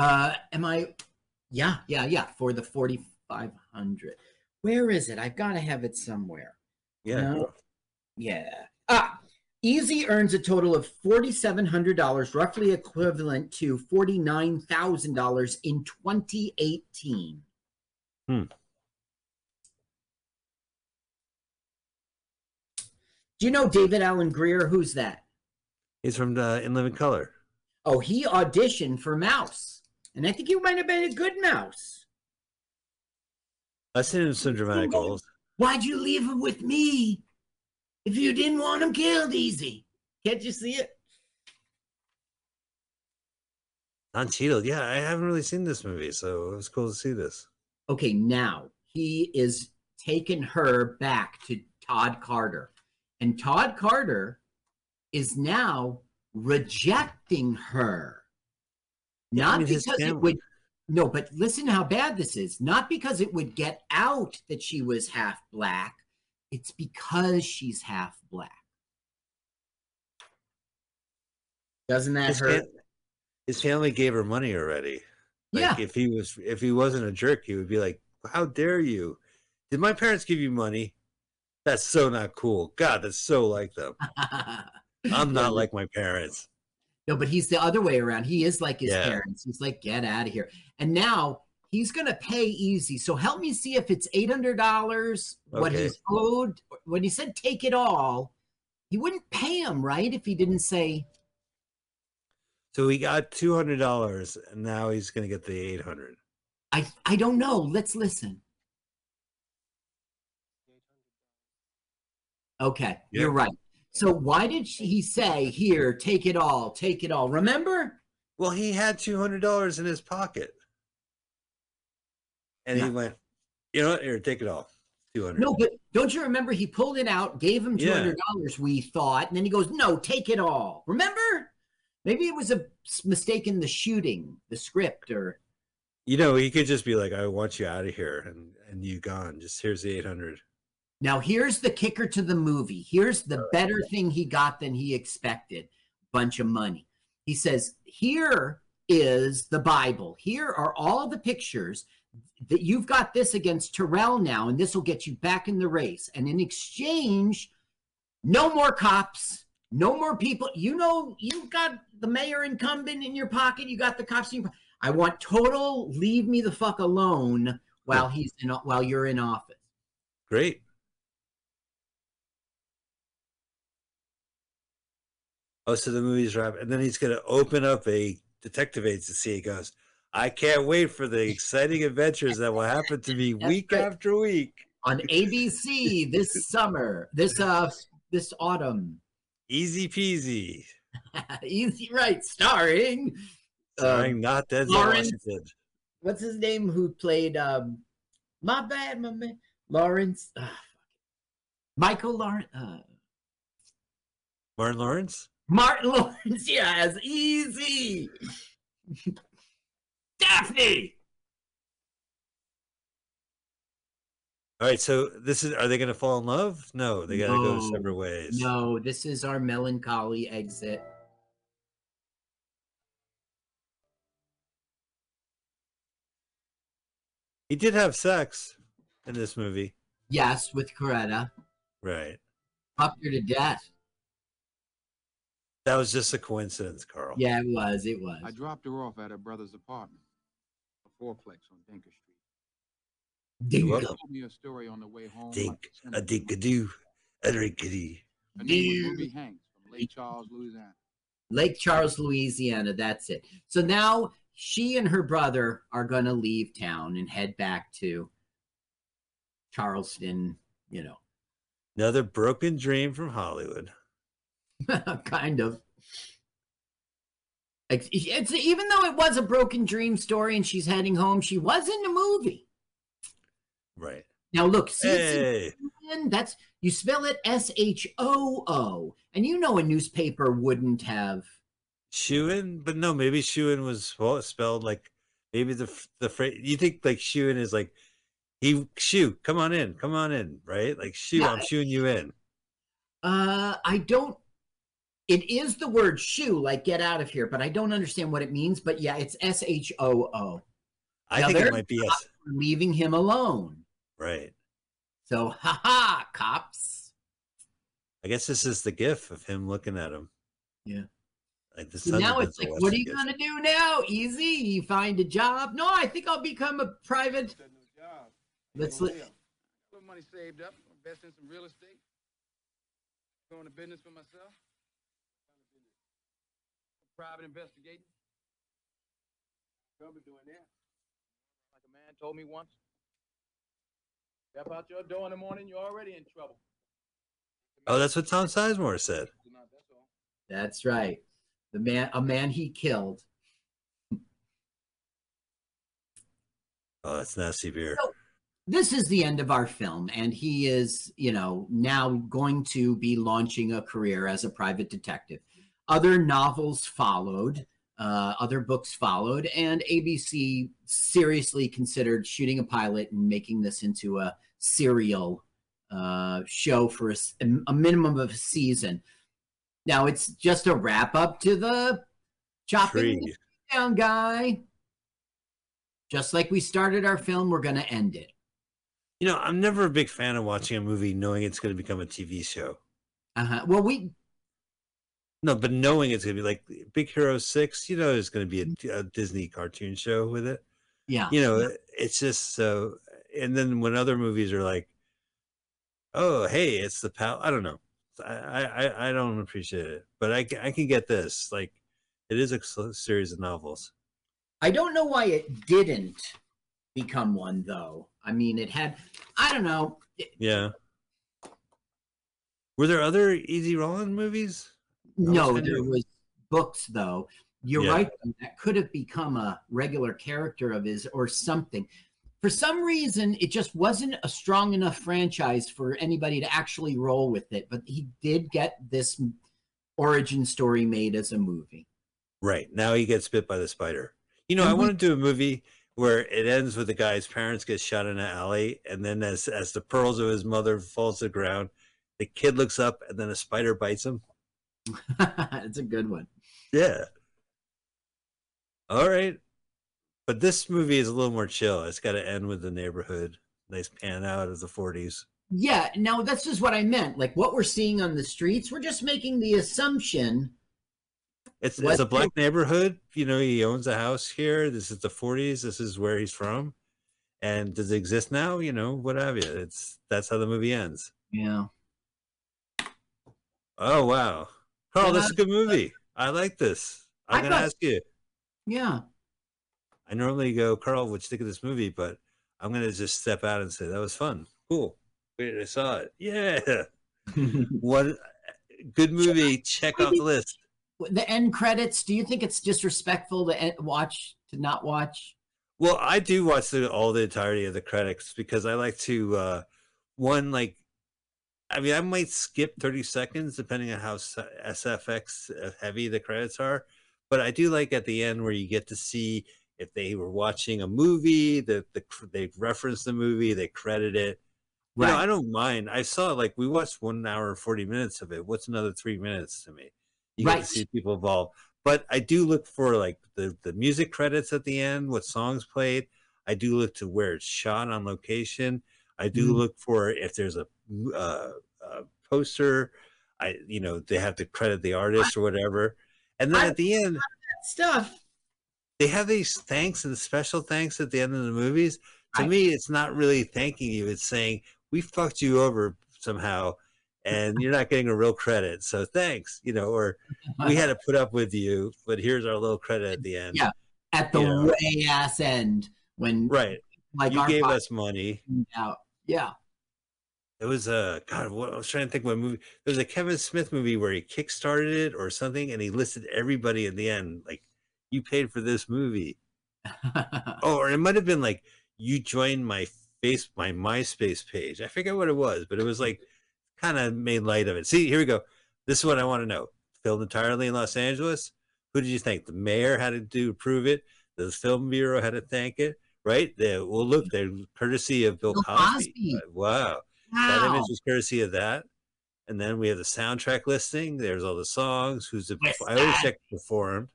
Uh, am I? Yeah, yeah, yeah. For the forty-five hundred. Where is it? I've got to have it somewhere. Yeah. No. Yeah. Ah, Easy earns a total of forty-seven hundred dollars, roughly equivalent to forty-nine thousand dollars in twenty eighteen. Hmm. Do you know David Alan Grier? Who's that? He's from uh, In Living Color. Oh, he auditioned for Mouse, and I think you might have been a good Mouse. I've seen him some dramatic roles. Why'd you leave him with me if you didn't want him killed easy? Can't you see it? Uncheated. Yeah, I haven't really seen this movie, so it was cool to see this. Okay, now he is taking her back to Todd Carter. And Todd Carter is now rejecting her. Yeah, I Not mean, his because it would no, but listen how bad this is. Not because it would get out that she was half black. It's because she's half black. Doesn't that His, hurt? fam- his family gave her money already. Like, yeah. If he was, if he wasn't a jerk, he would be like, "How dare you? Did my parents give you money? That's so not cool. God, that's so like them. I'm not like my parents." No, but he's the other way around. He is like his Yeah. parents. He's like, get out of here. And now he's gonna pay easy. So help me see if it's eight hundred dollars what he's owed. When he said take it all, he wouldn't pay him, right? If he didn't say So he got two hundred dollars, and now he's gonna get the eight hundred. I I don't know. Let's listen. Okay, you're right. So why did she, he say here, take it all, take it all? Remember? Well, he had two hundred dollars in his pocket, and Yeah. he went, "You know what? Here, take it all. Two hundred. No, but don't you remember he pulled it out, gave him two Yeah. hundred dollars, we thought, and then he goes, No, take it all. Remember? Maybe it was a mistake in the shooting, the script, or You know, he could just be like, "I want you out of here," and and you gone. Just here's the eight hundred. Now here's the kicker to the movie. Here's the better thing he got than he expected. Bunch of money. He says, Here is the Bible. Here are all the pictures that you've got this against Terrell now, and this will get you back in the race. And in exchange, no more cops, no more people. You know, you've got the mayor incumbent in your pocket, you got the cops in your po- I want total leave me the fuck alone while he's in while you're in office. Great. Oh, so the movie's wrap, and then he's gonna open up a detective agency. He goes, "I can't wait for the exciting adventures that will happen to me week right. after week." on ABC this summer, this uh this autumn. Easy peasy. Easy right, starring Starring um, not Denzel Lawrence- Washington. what's his name who played um my bad, my man Lawrence ah, fuck it. Michael Lawrence uh, Martin Lawrence. Martin Lawrence, yes, easy. Daphne. All right, so this is. Are they gonna fall in love? No, they gotta go separate ways. No, this is our melancholy exit. He did have sex in this movie, Yes, with Coretta. right? Fucked her to death. That was just a coincidence, Carl. Yeah, it was. It was. I dropped her off at her brother's apartment, a fourplex on Dinker Street. Dingo. She told me a story on the way home. Dink, a sentiment. dink a doo, a drink a dee. Her name was Ruby Hanks from Lake Charles, Louisiana. Lake Charles, Louisiana. That's it. So now she and her brother are going to leave town and head back to Charleston, you know, Another broken dream from Hollywood. kind of. It's, it's even though it was a broken dream story and she's heading home, she was in the movie. Right. Now look, Hey. That's you spell it S H O O, and you know a newspaper wouldn't have. Shooin, but no, maybe Shooin was well spelled like maybe the the phrase you think like Shooin is like he shoo, come on in, come on in, right? Like shoo, Yeah. I'm shooing you in. Uh, I don't. It is the word "shoe," like "get out of here," but I don't understand what it means. But yeah, it's S H O O. I Now, think it might be yes. Leaving him alone. Right. So, ha ha, cops. I guess this is the gif of him looking at him. Yeah. Like this So now it's like, what are you gonna do now? Easy? You find a job? No, I think I'll become a private. Got no. Let's Go li- little money saved up, invest in some real estate. Going to business for myself. Private investigating. Trouble doing that. Like a man told me once. Step out your door in the morning, you're already in trouble. Oh, that's what Tom Sizemore said. That's right. The man, a man he killed. Oh, that's nasty beer. this is the end of our film and he is you know now going to be launching a career as a private detective other novels followed uh, other books followed and abc seriously considered shooting a pilot and making this into a serial uh, show for a minimum of a season now it's just a wrap up to the chopping Tree. down guy just like we started our film we're going to end it You know, I'm never a big fan of watching a movie knowing it's going to become a TV show. Uh-huh. Well, we No, but knowing it's going to be like Big Hero 6, you know, there's going to be a, mm-hmm. a Disney cartoon show with it. yeah. You know, it's just so. And then when other movies are like, oh, hey, it's the pal. I don't know. I, I, I don't appreciate it, but I, I can get this. Like, it is a series of novels. I don't know why it didn't become one though. I mean, it had I don't know. Yeah. Were there other Easy Rawlins movies? No, there was books though. You're Yeah. right. That could have become a regular character of his or something. For some reason, it just wasn't a strong enough franchise for anybody to actually roll with it. But he did get this origin story made as a movie. Right. Now he gets bit by the spider. You know, I we- want to do a movie where it ends with the guy's parents get shot in an alley, and then as as the pearls of his mother falls to the ground, the kid looks up and then a spider bites him. it's a good one. Yeah. All right. But this movie is a little more chill. It's got to end with the neighborhood. Nice pan out of the 40s. Yeah, no, that's just what I meant. Like what we're seeing on the streets, we're just making the assumption. It's, it's a black neighborhood. You know, he owns a house here. This is the 40s. This is where he's from. And does it exist now? You know, what have you? It's that's how the movie ends. Yeah. Oh wow, Carl, this is a good movie. I like this. I'm I gonna thought- ask you. Yeah. I normally go, Carl, what'd you think of this movie? But I'm gonna just step out and say that was fun. Cool. Wait, I saw it. Yeah. What good movie? Check off the list. the end credits, do you think it's disrespectful to watch to not watch? Well, I do watch the, all the entirety of the credits because I like to uh one like I mean I might skip 30 seconds depending on how SFX uh, heavy the credits are, but I do like at the end where you get to see if they were watching a movie, that the, they reference the movie, they credit it. You know, I don't mind. I saw like we watched one hour and 40 minutes of it. What's another three minutes to me? You get to see people involved. But I do look for like the, the music credits at the end, what songs played. I do look to where it's shot on location. I do Mhm. look for if there's a, uh, a poster. I you know they have to credit the artist or whatever. And then I- at the end, Stuff. they have these thanks and special thanks at the end of the movies. To Right. me, it's not really thanking you. It's saying we fucked you over somehow, and you're not getting a real credit. So thanks, you know, or we had to put up with you, but here's our little credit at the end. Yeah. At the way ass end when Right. like you gave us money. out. Yeah. It was a God. What I was trying to think. What movie? There was a Kevin Smith movie where he kickstarted it or something, and he listed everybody at the end. Like you paid for this movie. Oh, or it might have been like you joined my face my MySpace page. I forget what it was, but it was like kind of made light of it. See, here we go. This is what I want to know. Filmed entirely in Los Angeles. Who did you think? The mayor had to do approve it. The film bureau had to thank it, right? They, well, look, they're courtesy of Bill, Bill Cosby. Cosby. Uh, Wow, that image was courtesy of that. And then we have the soundtrack listing. There's all the songs. Who's the? What's I always that? check performed.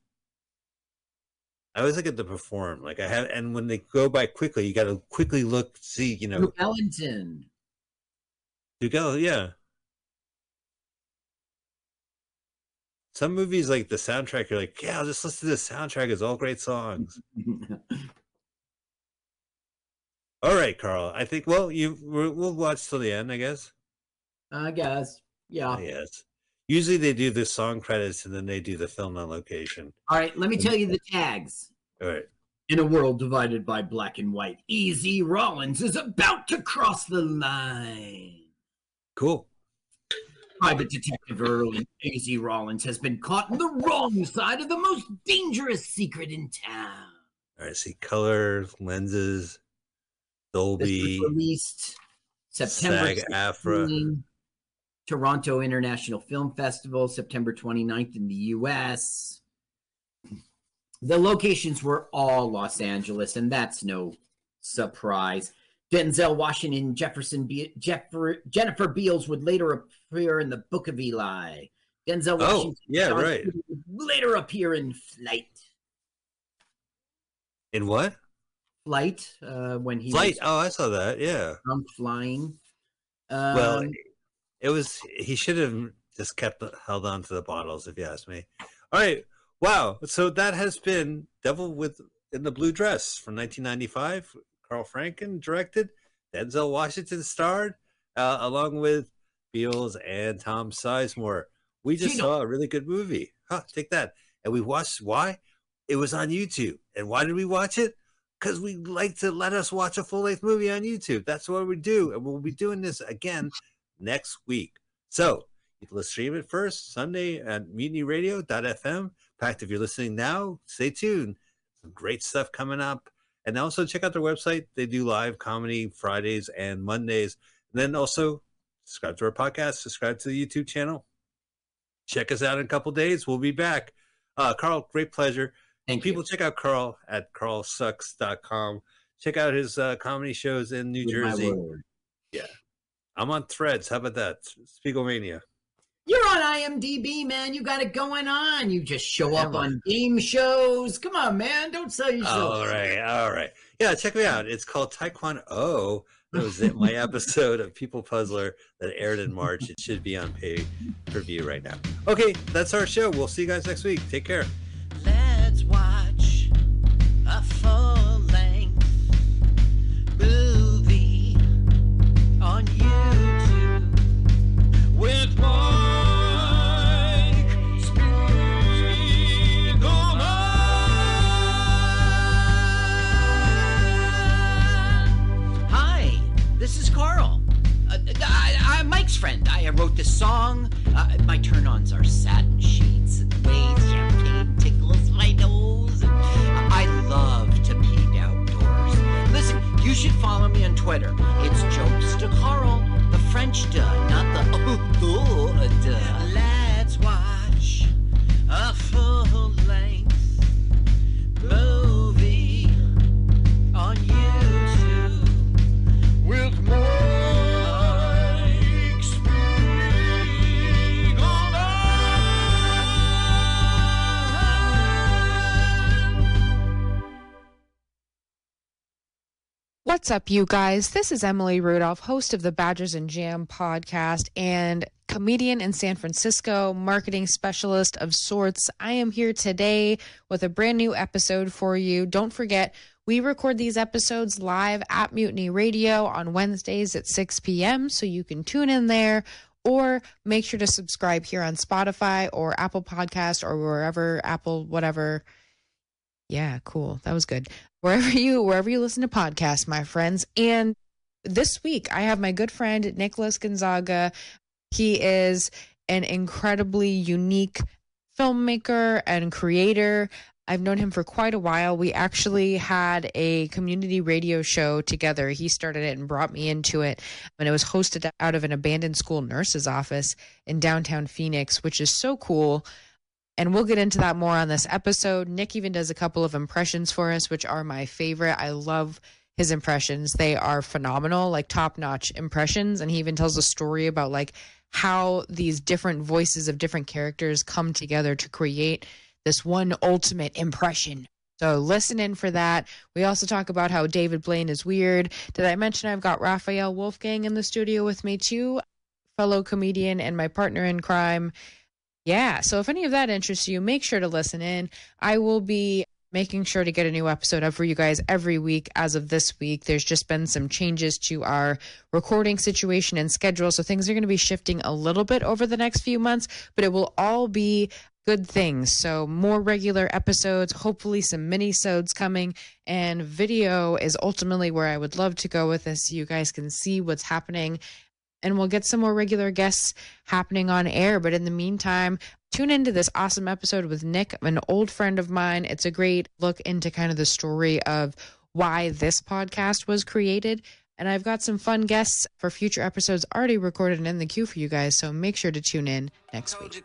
I always look at the perform. Like I have, and when they go by quickly, you got to quickly look, see, you know, Duke Ellington. to go, yeah. Some movies like the soundtrack, you're like, yeah, I'll just listen to the soundtrack. It's all great songs. All right, Carl. I think. Well, you we'll watch till the end, I guess. I guess. Yeah. Yes. Usually they do the song credits and then they do the film on location. All right. Let me tell you the tags. All right. In a world divided by black and white, Easy Rawlins is about to cross the line. Cool. Private Detective Earl Easy Rawlins has been caught on the wrong side of the most dangerous secret in town. All right. See color, lenses, Dolby, released September SAG AFTRA. 16, Toronto International Film Festival, September 29th in the US. The locations were all Los Angeles, and that's no surprise. Denzel Washington, Jefferson, Be- Jeffer- Jennifer Beals would later appear in the Book of Eli. Denzel Washington Oh, Washington yeah, John right. Would later appear in Flight. In what? Flight, uh, when he Flight. was Oh, I saw that. Yeah. drunk flying. Um, Well, it was he should have just kept held on to the bottles, if you ask me. All right, wow. So that has been Devil with in the Blue Dress from 1995. Carl Franklin directed, Denzel Washington starred, uh, along with Beals and Tom Sizemore. We just Gino. saw a really good movie. Huh, take that. And we watched. Why? It was on YouTube. And why did we watch it? Because we like to let us watch a full length movie on YouTube. That's what we do. And we'll be doing this again next week. So can stream it first Sunday at mutinyradio.fm. In fact, if you're listening now, stay tuned. Some great stuff coming up. And also check out their website. They do live comedy Fridays and Mondays. And then also subscribe to our podcast, subscribe to the YouTube channel. Check us out in a couple days. We'll be back. Uh, Carl, great pleasure. Thank People you. check out Carl at carlsucks.com. Check out his uh, comedy shows in New With Jersey. Yeah. I'm on threads. How about that? Spiegelmania. You're on IMDb, man. You got it going on. You just show up on game shows. Come on, man. Don't sell yourself. All right, all right. Yeah, check me out. It's called Taekwondo. That was it, my episode of People Puzzler that aired in March. It should be on pay per view right now. Okay, that's our show. We'll see you guys next week. Take care. I, I'm Mike's friend. I wrote this song. Uh, my turn ons are satin sheets and the love to pee outdoors. Listen, you should follow me on Twitter. It's Jokes to Carl, the French duh, not the oh, duh. Let's watch a full length movie What's up, you guys? This is Emily Rudolph, host of the Badgers and Jam podcast and comedian in San Francisco, marketing specialist of sorts. I am here today with a brand new episode for you. Don't forget, we record these episodes live at Mutiny Radio on Wednesdays at 6 p.m., so you can tune in there or make sure to subscribe here on Spotify or Apple Podcast or wherever Apple, whatever. Yeah, cool. That was good wherever you wherever you listen to podcasts, my friends. And this week I have my good friend Nicholas Gonzaga. He is an incredibly unique filmmaker and creator. I've known him for quite a while. We actually had a community radio show together. He started it and brought me into it. And it was hosted out of an abandoned school nurse's office in downtown Phoenix, which is so cool. And we'll get into that more on this episode. Nick even does a couple of impressions for us, which are my favorite. I love his impressions. They are phenomenal, like top notch impressions. And he even tells a story about like how these different voices of different characters come together to create this one ultimate impression. So listen in for that. We also talk about how David Blaine is weird. Did I mention I've got Raphael Wolfgang in the studio with me too, fellow comedian and my partner in crime. Yeah, so if any of that interests you, make sure to listen in. I will be making sure to get a new episode up for you guys every week as of this week. There's just been some changes to our recording situation and schedule, so things are going to be shifting a little bit over the next few months, but it will all be good things. So more regular episodes, hopefully some mini-sodes coming, and video is ultimately where I would love to go with this you guys can see what's happening. And we'll get some more regular guests happening on air. But in the meantime, tune into this awesome episode with Nick, an old friend of mine. It's a great look into kind of the story of why this podcast was created. And I've got some fun guests for future episodes already recorded and in the queue for you guys. So make sure to tune in next week.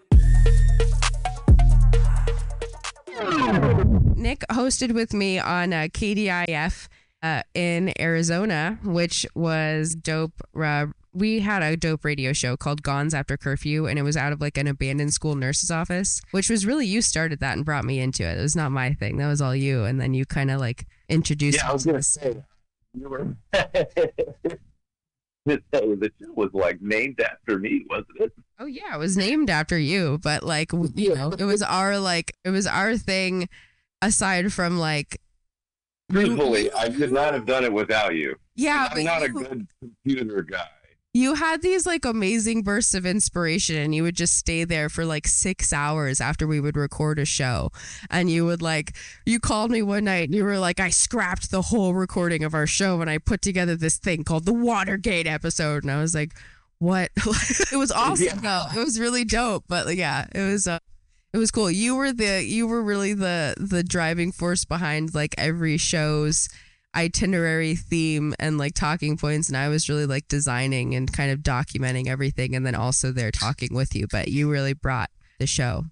Nick hosted with me on uh, KDIF uh, in Arizona, which was dope. Uh, we had a dope radio show called Gons After Curfew, and it was out of like an abandoned school nurse's office, which was really you started that and brought me into it. It was not my thing. That was all you. And then you kind of like introduced Yeah, I was gonna this. say you were. the show was like named after me, wasn't it? Oh yeah, it was named after you, but like you know, it was our like it was our thing. Aside from like, Truthfully, I could not have done it without you. yeah, I'm not a good computer guy. You had these like amazing bursts of inspiration and you would just stay there for like six hours after we would record a show. And you would like you called me one night and you were like i scrapped the whole recording of our show and i put together this thing called the watergate episode. And i was like what? It was awesome though. It was really dope but yeah it was uh, it was cool. You were the you were really the the driving force behind like every show's itinerary theme and like talking points and I was really like designing and kind of documenting everything and then also there talking with you but you really brought the show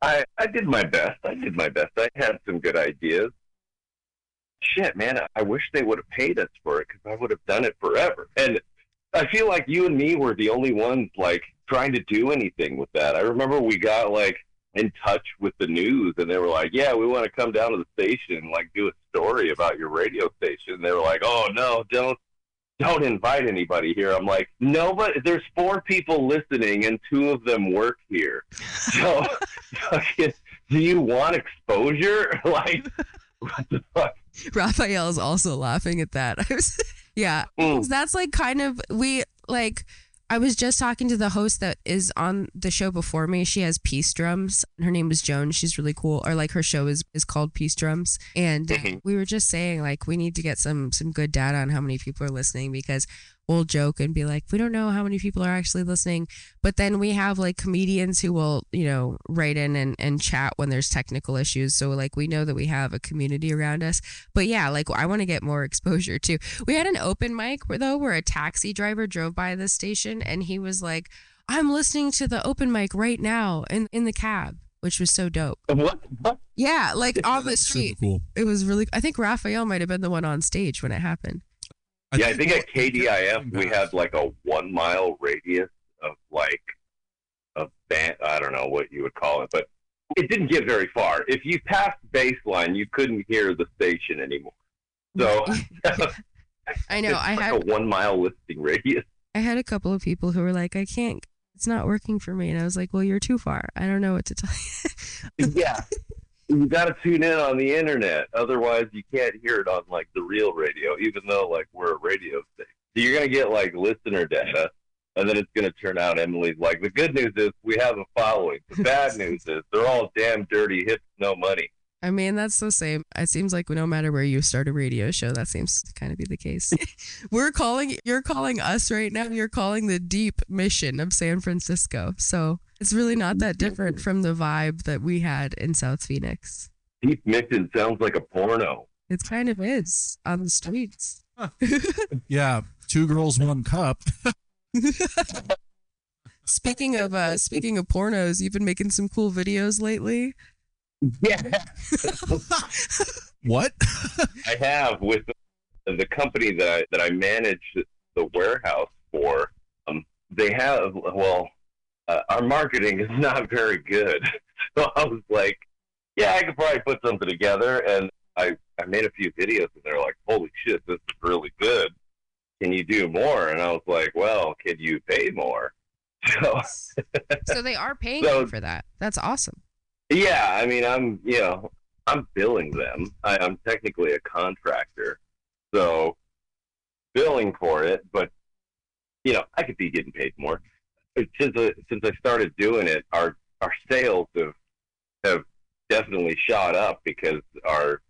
I, I did my best. I did my best. I had some good ideas. Shit, man, I wish they would have paid us for it because I would have done it forever. And I feel like you and me were the only ones like trying to do anything with that. I remember we got like in touch with the news and they were like, "Yeah, we want to come down to the station and like do a story about your radio station." They were like, "Oh no, don't don't invite anybody here." I'm like, "No, but there's four people listening and two of them work here." So, do you want exposure? Like, what the fuck? Raphael is also laughing at that yeah Mm. that's like kind of we like I was just talking to the host that is on the show before me. She has Peace Drums. Her name is Joan. She's really cool. Or like her show is is called Peace Drums. And Mhm. we were just saying like we need to get some some good data on how many people are listening because we'll joke and be like we don't know how many people are actually listening. But then we have like comedians who will you know write in and and chat when there's technical issues. So like we know that we have a community around us. But yeah, like I want to get more exposure too. We had an open mic where though where a taxi driver drove by the station and he was like, "I'm listening to the open mic right now in in the cab," which was so dope. What? what? Yeah, like on the street. cool. It was really. I think Raphael might have been the one on stage when it happened. Yeah, I think at KDIF we had like a one mile radius of like a band. I don't know what you would call it, but it didn't get very far. If you passed baseline, you couldn't hear the station anymore. So I know. it's I like had a one mile listing radius. I had a couple of people who were like, "I can't. It's not working for me," and I was like, "Well, you're too far. I don't know what to tell you." yeah. You got to tune in on the internet, otherwise you can't hear it on like the real radio. Even though like we're a radio station, so you're gonna get like listener data, and then it's gonna turn out Emily's like the good news is we have a following. The bad news is they're all damn dirty hips, no money. I mean, that's the same. It seems like no matter where you start a radio show, that seems to kind of be the case. We're calling, you're calling us right now, you're calling the deep mission of San Francisco. So it's really not that different from the vibe that we had in South Phoenix. Deep Mission sounds like a porno. It kind of is on the streets. Yeah, two girls, one cup. Speaking of uh speaking of pornos, you've been making some cool videos lately. Yeah. What? I have with the, the company that I, that I manage the warehouse for. Um, they have well, uh, our marketing is not very good. So I was like, yeah, I could probably put something together, and I I made a few videos, and they're like, holy shit, this is really good. Can you do more? And I was like, well, can you pay more? So So they are paying So- you for that. That's awesome. Yeah, I mean, I'm you know, I'm billing them. I, I'm technically a contractor, so billing for it. But you know, I could be getting paid more. Since I, since I started doing it, our our sales have have definitely shot up because our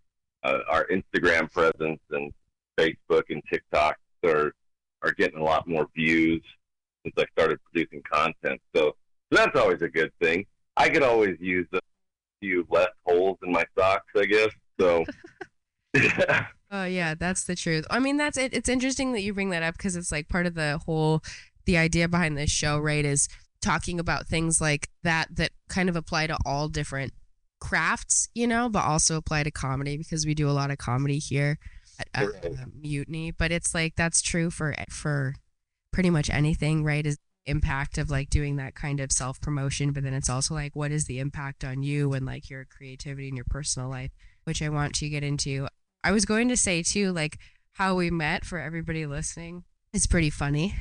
uh, our Instagram presence and Facebook and TikTok are are getting a lot more views since I started producing content. So, so that's always a good thing. I could always use few less holes in my socks, I guess. So, Oh yeah, that's the truth. I mean, that's it. It's interesting that you bring that up because it's like part of the whole the idea behind this show, right? Is talking about things like that that kind of apply to all different crafts, you know, but also apply to comedy because we do a lot of comedy here at, at Right. uh, Mutiny. But it's like that's true for for pretty much anything, right? Is impact of like doing that kind of self promotion, but then it's also like what is the impact on you and like your creativity and your personal life, which I want to get into. I was going to say too, like how we met for everybody listening is pretty funny.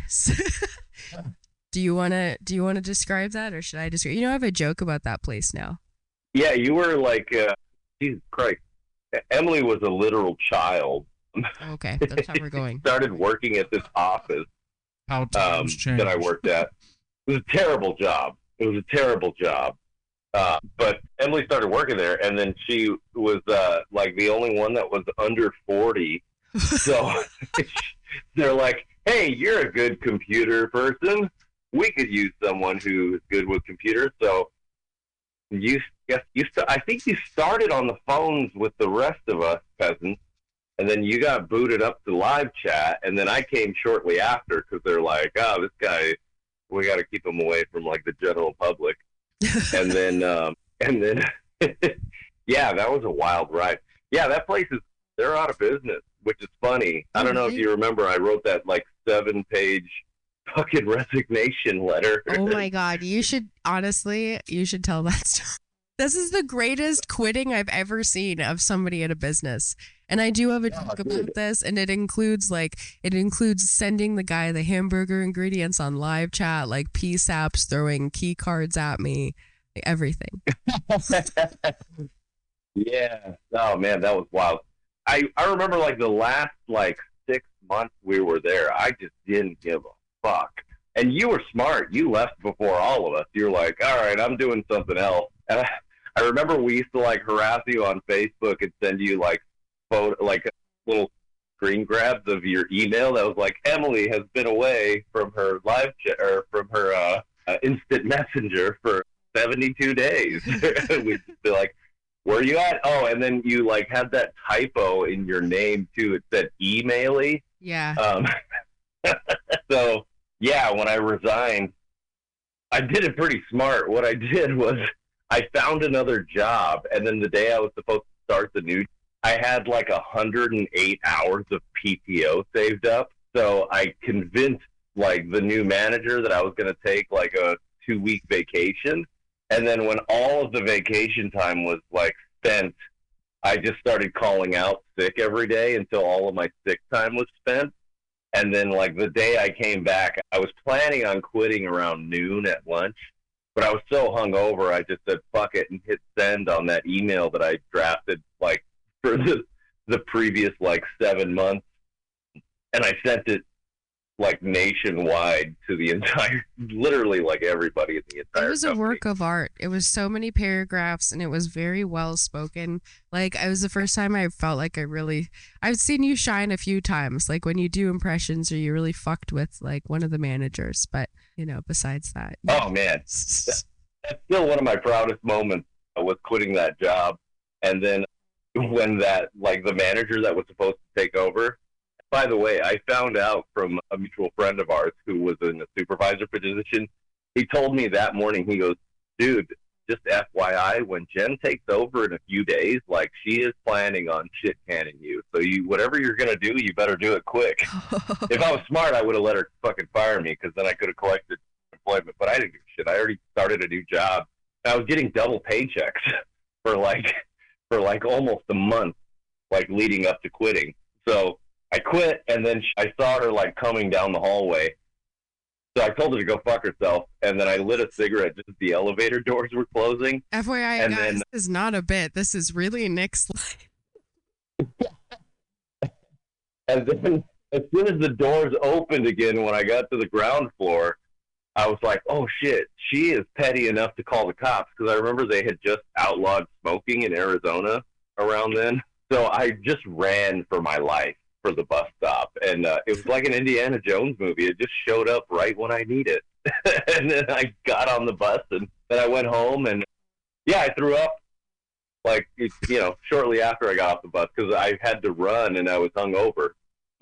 do you wanna do you wanna describe that or should I describe? You know, I have a joke about that place now. yeah, you were like, uh, Jesus Christ. Emily was a literal child. Okay, that's how we're going. started working at this office How um, times change. that I worked at. It was a terrible job. It was a terrible job. Uh, but Emily started working there, and then she was uh, like the only one that was under forty. So they're like, "Hey, you're a good computer person. We could use someone who is good with computers." So you, yes, you. st- I think you started on the phones with the rest of us peasants, and then you got booted up to live chat, and then I came shortly after because they're like, "Oh, this guy, we got to keep him away from like the general public." and then, um, and then, yeah, that was a wild ride. Yeah, that place is they're out of business, which is funny. I don't know if you remember, I wrote that like seven page fucking resignation letter. Oh my god, you should honestly, you should tell that story. This is the greatest quitting I've ever seen of somebody in a business. And I do have a joke about this, and it includes like it includes sending the guy the hamburger ingredients on live chat, like PSAPs throwing key cards at me, like, everything. Yeah. Oh man, that was wild. I I remember like the last like six months we were there. I just didn't give a fuck. And you were smart. You left before all of us. You're like, all right, I'm doing something else. And I, I remember we used to like harass you on Facebook and send you like photo like little screen grabs of your email that was like Emily has been away from her live chat or from her uh, uh, instant messenger for 72 days. We'd be like, where are you at? Oh, and then you like had that typo in your name too. It said emaily. Yeah. Um, so yeah, when I resigned, I did it pretty smart. What I did was I found another job, and then the day I was supposed to start the new, I had like a hundred and eight hours of PTO saved up. So I convinced like the new manager that I was going to take like a two week vacation. And then when all of the vacation time was like spent, I just started calling out sick every day until all of my sick time was spent. And then like the day I came back, I was planning on quitting around noon at lunch, but I was so hungover, I just said fuck it and hit send on that email that I drafted like for the the previous like seven months, and I sent it like nationwide to the entire, literally like everybody in the entire. It was a work of art. It was so many paragraphs and it was very well spoken. Like it was the first time I felt like I really I've seen you shine a few times, like when you do impressions or you really fucked with like one of the managers. But you know, besides that. Oh man, that's still one of my proudest moments was quitting that job. And then when that, like the manager that was supposed to take over, by the way, I found out from a mutual friend of ours who was in a supervisor position. He told me that morning, he goes, dude, just FYI, when Jen takes over in a few days, like she is planning on shit canning you. So you, whatever you're gonna do, you better do it quick. if I was smart, I would have let her fucking fire me because then I could have collected employment. But I didn't give a shit. I already started a new job. I was getting double paychecks for like for like almost a month, like leading up to quitting. So I quit, and then I saw her like coming down the hallway. So I told her to go fuck herself, and then I lit a cigarette just as the elevator doors were closing. FYI, And guys, then- this is not a bit. This is really Nick's life. And then as soon as the doors opened again when I got to the ground floor, I was like, oh shit, she is petty enough to call the cops because I remember they had just outlawed smoking in Arizona around then. So I just ran for my life for the bus stop. And uh, it was like an Indiana Jones movie. It just showed up right when I need it. and then I got on the bus and then I went home and yeah, I threw up like you know shortly after I got off the bus because I had to run and I was hungover.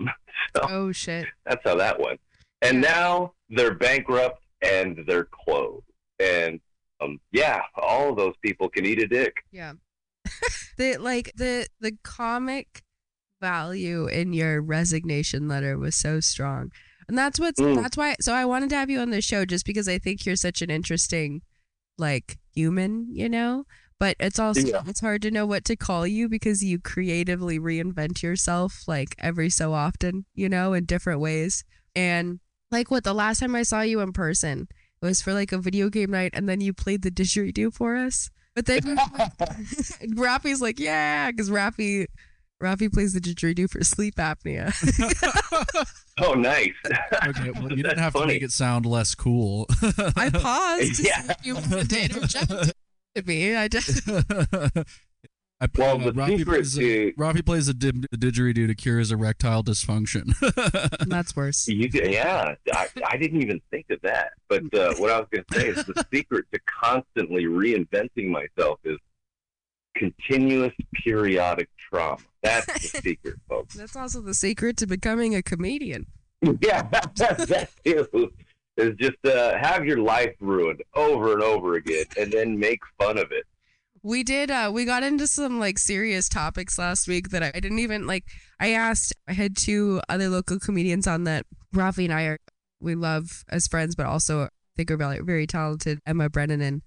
so Oh shit. that's how that went. And now they're bankrupt and their clothes. And um, yeah, all of those people can eat a dick. Yeah. the like the the comic value in your resignation letter was so strong. And that's what's Mm. that's why so I wanted to have you on the show just because I think you're such an interesting like human, you know? But it's also Yeah. it's hard to know what to call you because you creatively reinvent yourself like every so often, you know, in different ways. And like what the last time I saw you in person, it was for like a video game night and then you played the didgeridoo for us. But then Rafi's like, yeah, because Rafi Rafi plays the didgeridoo for sleep apnea. Oh, nice. Okay, well, you didn't That's have to make it sound less cool. I paused to Yeah. see if you wanted to me. I just I, Well, uh, the Rafi secret plays, a, to- Rafi plays a dim- a didgeridoo to cure his erectile dysfunction. that's worse. You, yeah, I, I didn't even think of that. But uh, what I was going to say is the secret to constantly reinventing myself is continuous periodic trauma. That's the secret, folks. That's also the secret to becoming a comedian. yeah, that too. Is just uh, have your life ruined over and over again, and then make fun of it. We did uh we got into some like serious topics last week that I, didn't even like I asked I had two other local comedians on that Rafi and I are we love as friends but also I think are very, very talented. Emma Brennan and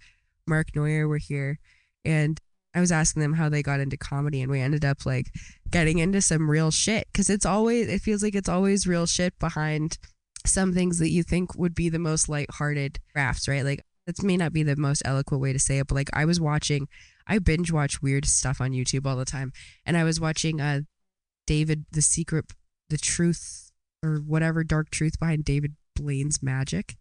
Mark Neuer were here and I was asking them how they got into comedy and we ended up like getting into some real shit cuz it's always it feels like it's always real shit behind some things that you think would be the most lighthearted crafts, right? Like that may not be the most eloquent way to say it, but like I was watching, I binge watch weird stuff on YouTube all the time, and I was watching uh David the Secret, the Truth or whatever dark truth behind David Blaine's magic.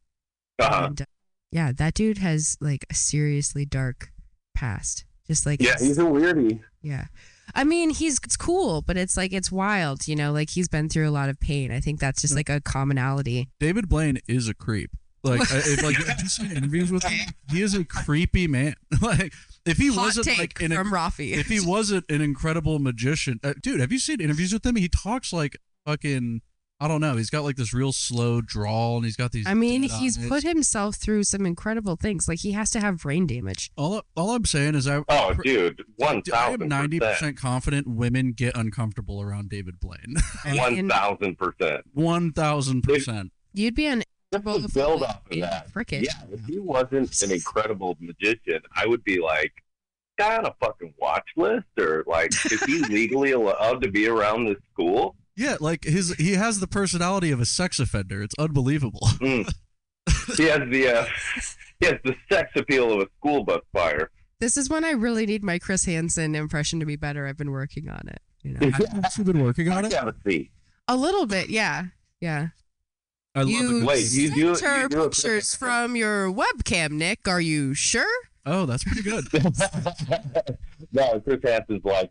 Uh-huh. And uh, yeah, that dude has like a seriously dark past. Just like Yeah, he's a weirdie. yeah. I mean, he's it's cool, but it's like it's wild, you know, like he's been through a lot of pain. I think that's just like a commonality. David Blaine is a creep. Like, I- if like have you seen interviews with him? He is a creepy man. like, if he Hot wasn't take like an, from Rafi. if he wasn't an incredible magician, uh, dude, have you seen interviews with him? He talks like fucking. I don't know. He's got like this real slow drawl, and he's got these. I mean, he's eyes. put himself through some incredible things. Like he has to have brain damage. All, all I'm saying is, I Oh, dude, one I am thousand ninety percent. percent confident women get uncomfortable around David Blaine. One thousand percent. One thousand percent. You'd be an Just to build off of that. frickish. Yeah, if he wasn't an incredible magician, I would be like, guy on a fucking watch list, or like, is he legally allowed to be around this school? Yeah, like his he has the personality of a sex offender. It's unbelievable. Mm. He has the uh, he has the sex appeal of a school bus fire. This is when I really need my Chris Hansen impression to be better. I've been working on it. You know, You've been working on it. Yeah, let's see. a little bit. Yeah, yeah. I love You the Wait, you do- center you do a- pictures from your webcam, Nick. Are you sure? Oh, that's pretty good. no, Chris Hansen's like,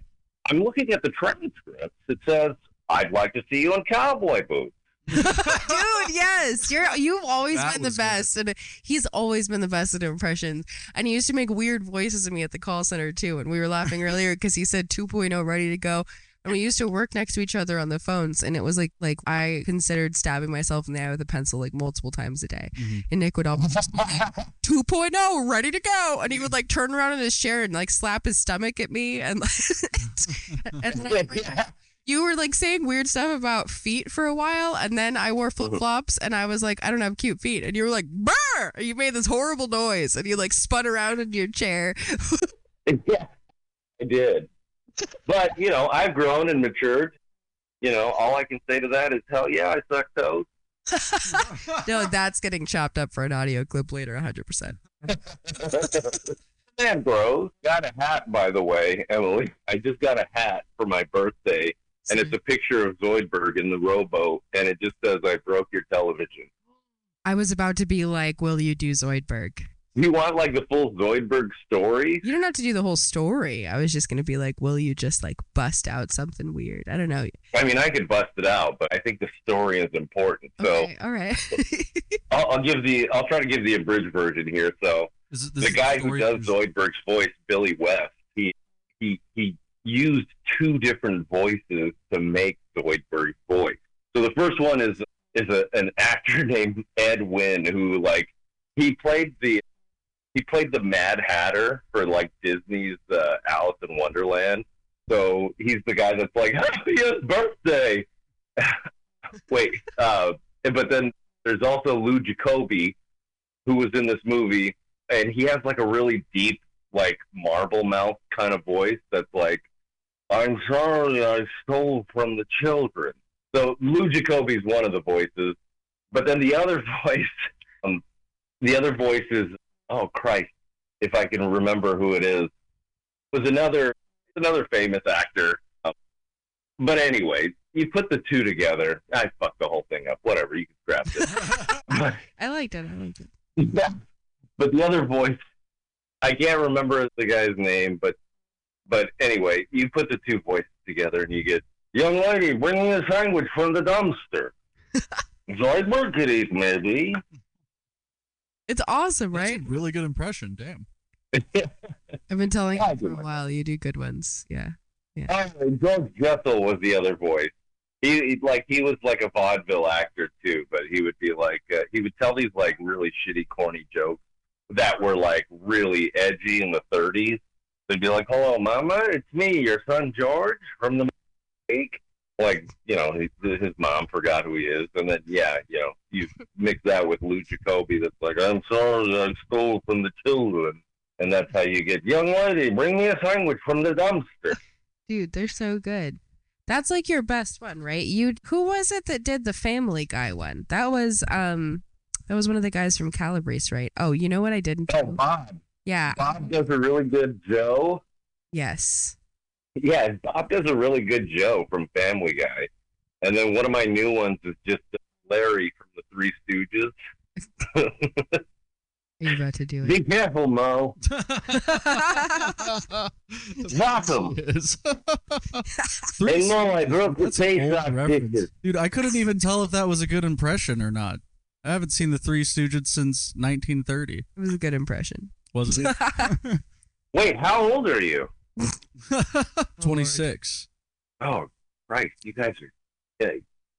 I'm looking at the transcripts. It says, I'd like to see you in cowboy boots. Dude, yes, you're you've always That been the was good. best, and he's always been the best at impressions. And he used to make weird voices of me at the call center too. And we were laughing earlier because he said 2.0 ready to go. And we used to work next to each other on the phones, and it was like like I considered stabbing myself in the eye with a pencil like multiple times a day. Mm-hmm. And Nick would always just be like, 2.0 ready to go, and he would like turn around in his chair and like slap his stomach at me, and and then you were like saying weird stuff about feet for a while, and then I wore flip flops, and I was like, I don't have cute feet, and you were like, brr! You made this horrible noise, and you like spun around in your chair. yeah, I did. But you know, I've grown and matured. You know, all I can say to that is, hell yeah, I suck toes. no, that's getting chopped up for an audio clip later, 100%. Man grows. Got a hat, by the way, Emily. I just got a hat for my birthday, and it's a picture of Zoidberg in the rowboat, and it just says, "I broke your television." I was about to be like, Will you do Zoidberg? You want like the full Zoidberg story? You don't have to do the whole story. I was just going to be like, Will you just like bust out something weird? I don't know. I mean, I could bust it out, but I think the story is important. So Okay, all right. I'll, I'll give the I'll try to give the abridged version here. So Is it- the guy the who does Zoidberg's voice, Billy West, he he he used two different voices to make Zoidberg's voice. So the first one is is a, an actor named Ed Wynn who like he played the he played the Mad Hatter for like Disney's uh, Alice in Wonderland. So he's the guy that's like "Happy birthday. Wait, uh, but then there's also Lou Jacobi, who was in this movie, and he has like a really deep, like marble mouth kind of voice that's like, "I'm sorry, I stole from the children." So Lou Jacobi's one of the voices, but then the other voice, um, the other voice is oh Christ, if I can remember who it is, was another another famous actor. Um, but anyway, you put the two together. I fucked the whole thing up. Whatever, you can scrap it. I liked it. I liked it. yeah. But the other voice, I can't remember the guy's name, but but anyway, you put the two voices together and you get, young lady, bring me a sandwich from the dumpster. Zoidberg could eat, maybe. It's awesome, That's right? a really good impression. Damn. I've been telling I you for do a it. while. You do good ones. Yeah. Oh, George Jessel was the other voice. He, he like he was like a vaudeville actor too, but he would be like uh, he would tell these like really shitty, corny jokes that were like really edgy in the 30s. They'd be like, "Hello, Mama, it's me, your son George from the week." Like you know, his, his mom forgot who he is, and then yeah, you know, you mix that with Lou Jacobi. That's like, "I'm sorry, I stole from the children," and that's how you get, "Young lady, bring me a sandwich from the dumpster." Dude, they're so good. That's like your best one, right? You who was it that did the Family Guy one? That was um that was one of the guys from Calabrese, right? Oh, you know what I didn't Oh, do? Bob. Yeah. Bob does a really good Joe. Yes. Yeah, Bob does a really good Joe from Family Guy. And then one of my new ones is just uh, Larry from the Three Stooges. Are you about to do it? Be careful, Moe. Drop him. Hey, Moe, I broke the That's face off dishes. Dude, I couldn't even tell if that was a good impression or not. I haven't seen the Three Stooges since 1930. It was a good impression. Was it? Wait, how old are you? 26. Oh, Christ, you guys are. Yeah,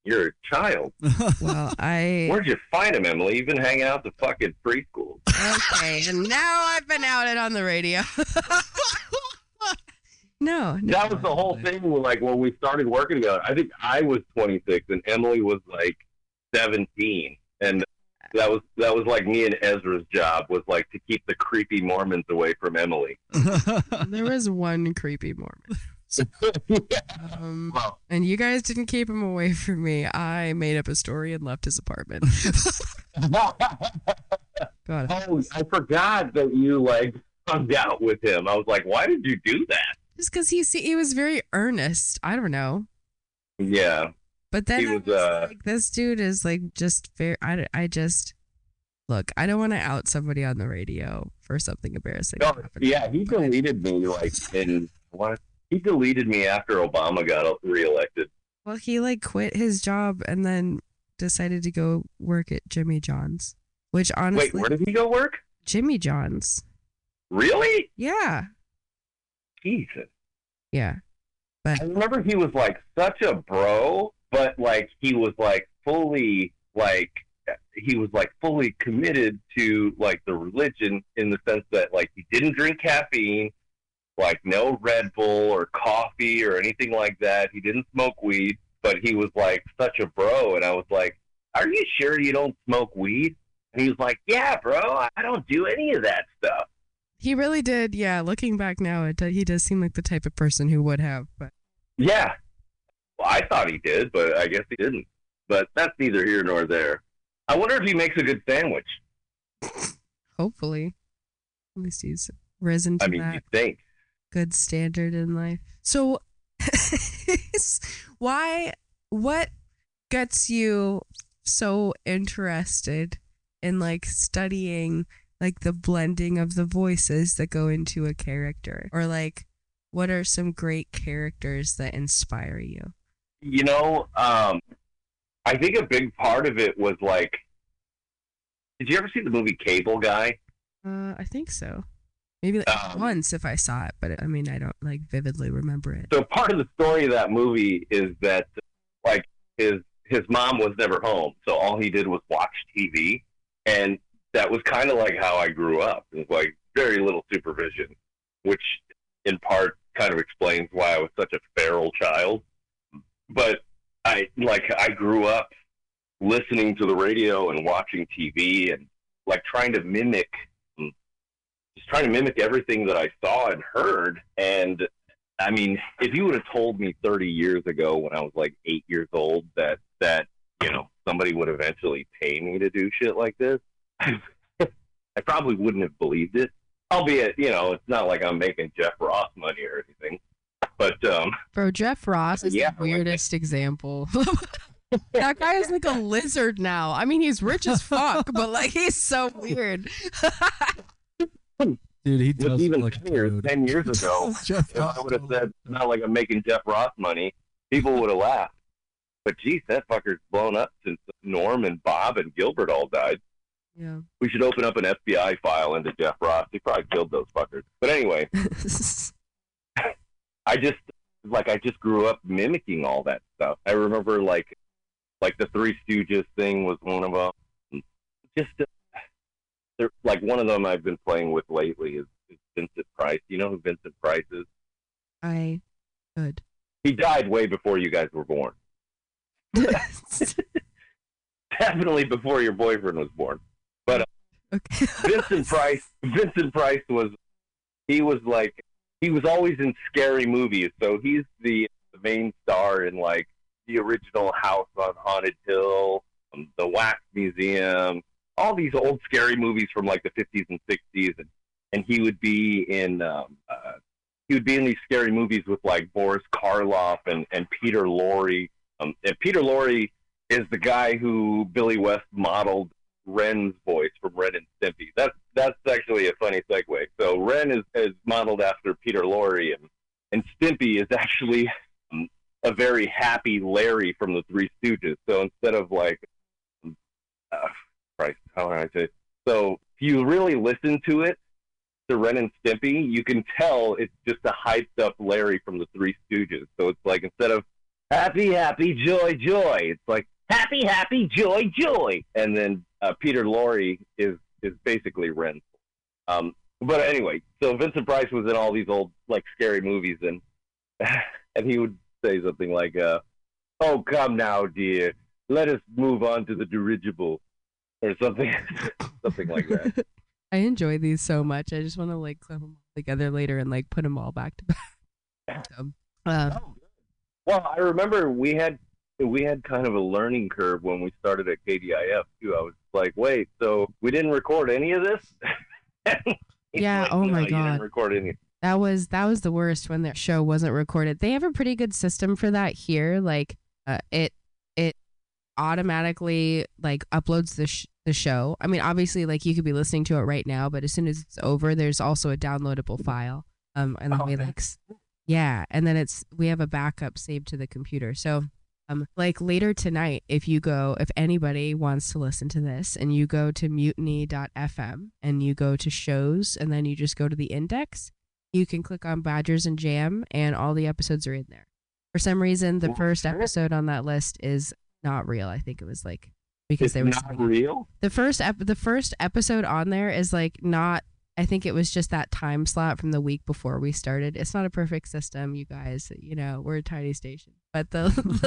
you're a child. Well, I Where'd you find him, Emily? You've been hanging out the fucking preschool. okay, and now I've been outed on the radio. no, no. That was the whole thing. When, like when we started working together, I think I was 26 and Emily was like 17, and that was that was like me and Ezra's job was like to keep the creepy Mormons away from Emily. There was one creepy Mormon. Um, Well, and you guys didn't keep him away from me. I made up a story and left his apartment. God, oh, I forgot that you like hung out with him. I was like, why did you do that? just because he see, he was very earnest. I don't know, Yeah, but then was. was uh like, this dude is like just very. I, I just look. I don't want to out somebody on the radio for something embarrassing. no, yeah, he deleted me like in what? He deleted me after Obama got reelected. Well, he like quit his job and then decided to go work at Jimmy John's, which honestly, Wait, where did he go work? Jimmy John's. Really? Yeah, Jesus. yeah. But I remember he was like such a bro, but like he was like fully like he was like fully committed to like the religion in the sense that like he didn't drink caffeine, like no Red Bull or coffee or anything like that. He didn't smoke weed, but he was like such a bro and I was like, "Are you sure you don't smoke weed?" And he was like, "Yeah, bro, I don't do any of that stuff." He really did. Yeah, looking back now, it he does seem like the type of person who would have. But Yeah. Well, I thought he did, but I guess he didn't. But that's neither here nor there. I wonder if he makes a good sandwich. hopefully, at least he's risen to I mean, that you think. good standard in life. So, why? What gets you so interested in like studying like the blending of the voices that go into a character, or like what are some great characters that inspire you? You know, um, I think a big part of it was like, did you ever see the movie Cable Guy? Uh, I think so. Maybe like Um, once if I saw it, but I mean I don't like vividly remember it. So part of the story of that movie is that like his his mom was never home, so all he did was watch TV, and that was kind of like how I grew up. It was like very little supervision, which in part kind of explains why I was such a feral child. But I like I grew up listening to the radio and watching TV and like trying to mimic just trying to mimic everything that I saw and heard and I mean, if you would have told me 30 years ago when I was like 8 years old that that, you know, somebody would eventually pay me to do shit like this, I probably wouldn't have believed it. Albeit, you know, it's not like I'm making Jeff Ross money or anything. But um Bro, Jeff Ross is Yeah, the weirdest example. that guy is like a lizard now. I mean, he's rich as fuck, but like he's so weird. Dude, he was does even look like a funnier 10 years ago. Jeff if I would have said, not like I'm making Jeff Ross money, people would have laughed. But geez, that fucker's blown up since Norm and Bob and Gilbert all died. Yeah. We should open up an FBI file into Jeff Ross. He probably killed those fuckers. But anyway, I just like I just grew up mimicking all that stuff. I remember like like the Three Stooges thing was one of them. Just uh, like one of them I've been playing with lately is, is Vincent Price. You know who Vincent Price is? I could. He died way before you guys were born. Definitely before your boyfriend was born. But uh, Vincent Price, Vincent Price was he was like he was always in scary movies. So he's the, main star in like the original House on Haunted Hill, um, the Wax Museum, all these old scary movies from like the 50s and 60s, and and he would be in um, uh, he would be in these scary movies with like Boris Karloff and and Peter Lorre. Um, and Peter Lorre is the guy who Billy West modeled Ren's voice from Ren and Stimpy. That's that's actually a funny segue. So Ren is, is modeled after Peter Lorre, and and Stimpy is actually um, a very happy Larry from the Three Stooges. So instead of like, um, uh, Christ, how do I say? So if you really listen to it, to Ren and Stimpy, you can tell it's just a hyped up Larry from the Three Stooges. So it's like instead of happy, happy, joy, joy, it's like happy, happy, joy, joy. And then uh, Peter Lorre is is basically Ren. Um, but anyway, so Vincent Price was in all these old like scary movies, and and he would say something like, uh, "Oh, come now, dear, let us move on to the dirigible," or something, something like that. I enjoy these so much. I just want to like clip them all together later and like put them all back to back. So, uh, Well, I remember we had we had kind of a learning curve when we started at KDIF too. I was like, wait, so we didn't record any of this? yeah. oh No, my you didn't god. record any. That was that was the worst when their show wasn't recorded. They have a pretty good system for that here. Like uh, it it automatically like uploads the sh- the show. I mean, obviously, like you could be listening to it right now, but as soon as it's over, there's also a downloadable file. Um, and then we like, yeah, and then it's we have a backup saved to the computer. So Um, like later tonight, if you go, if anybody wants to listen to this, and you go to mutiny.fm and you go to shows, and then you just go to the index, you can click on Badgers and Jam, and all the episodes are in there. For some reason, the first episode on that list is not real. I think it was like because It's they were not real. the first ep- the first episode on there is like not I think it was just that time slot from the week before we started. It's not a perfect system, you guys. You know, we're a tiny station. But the, the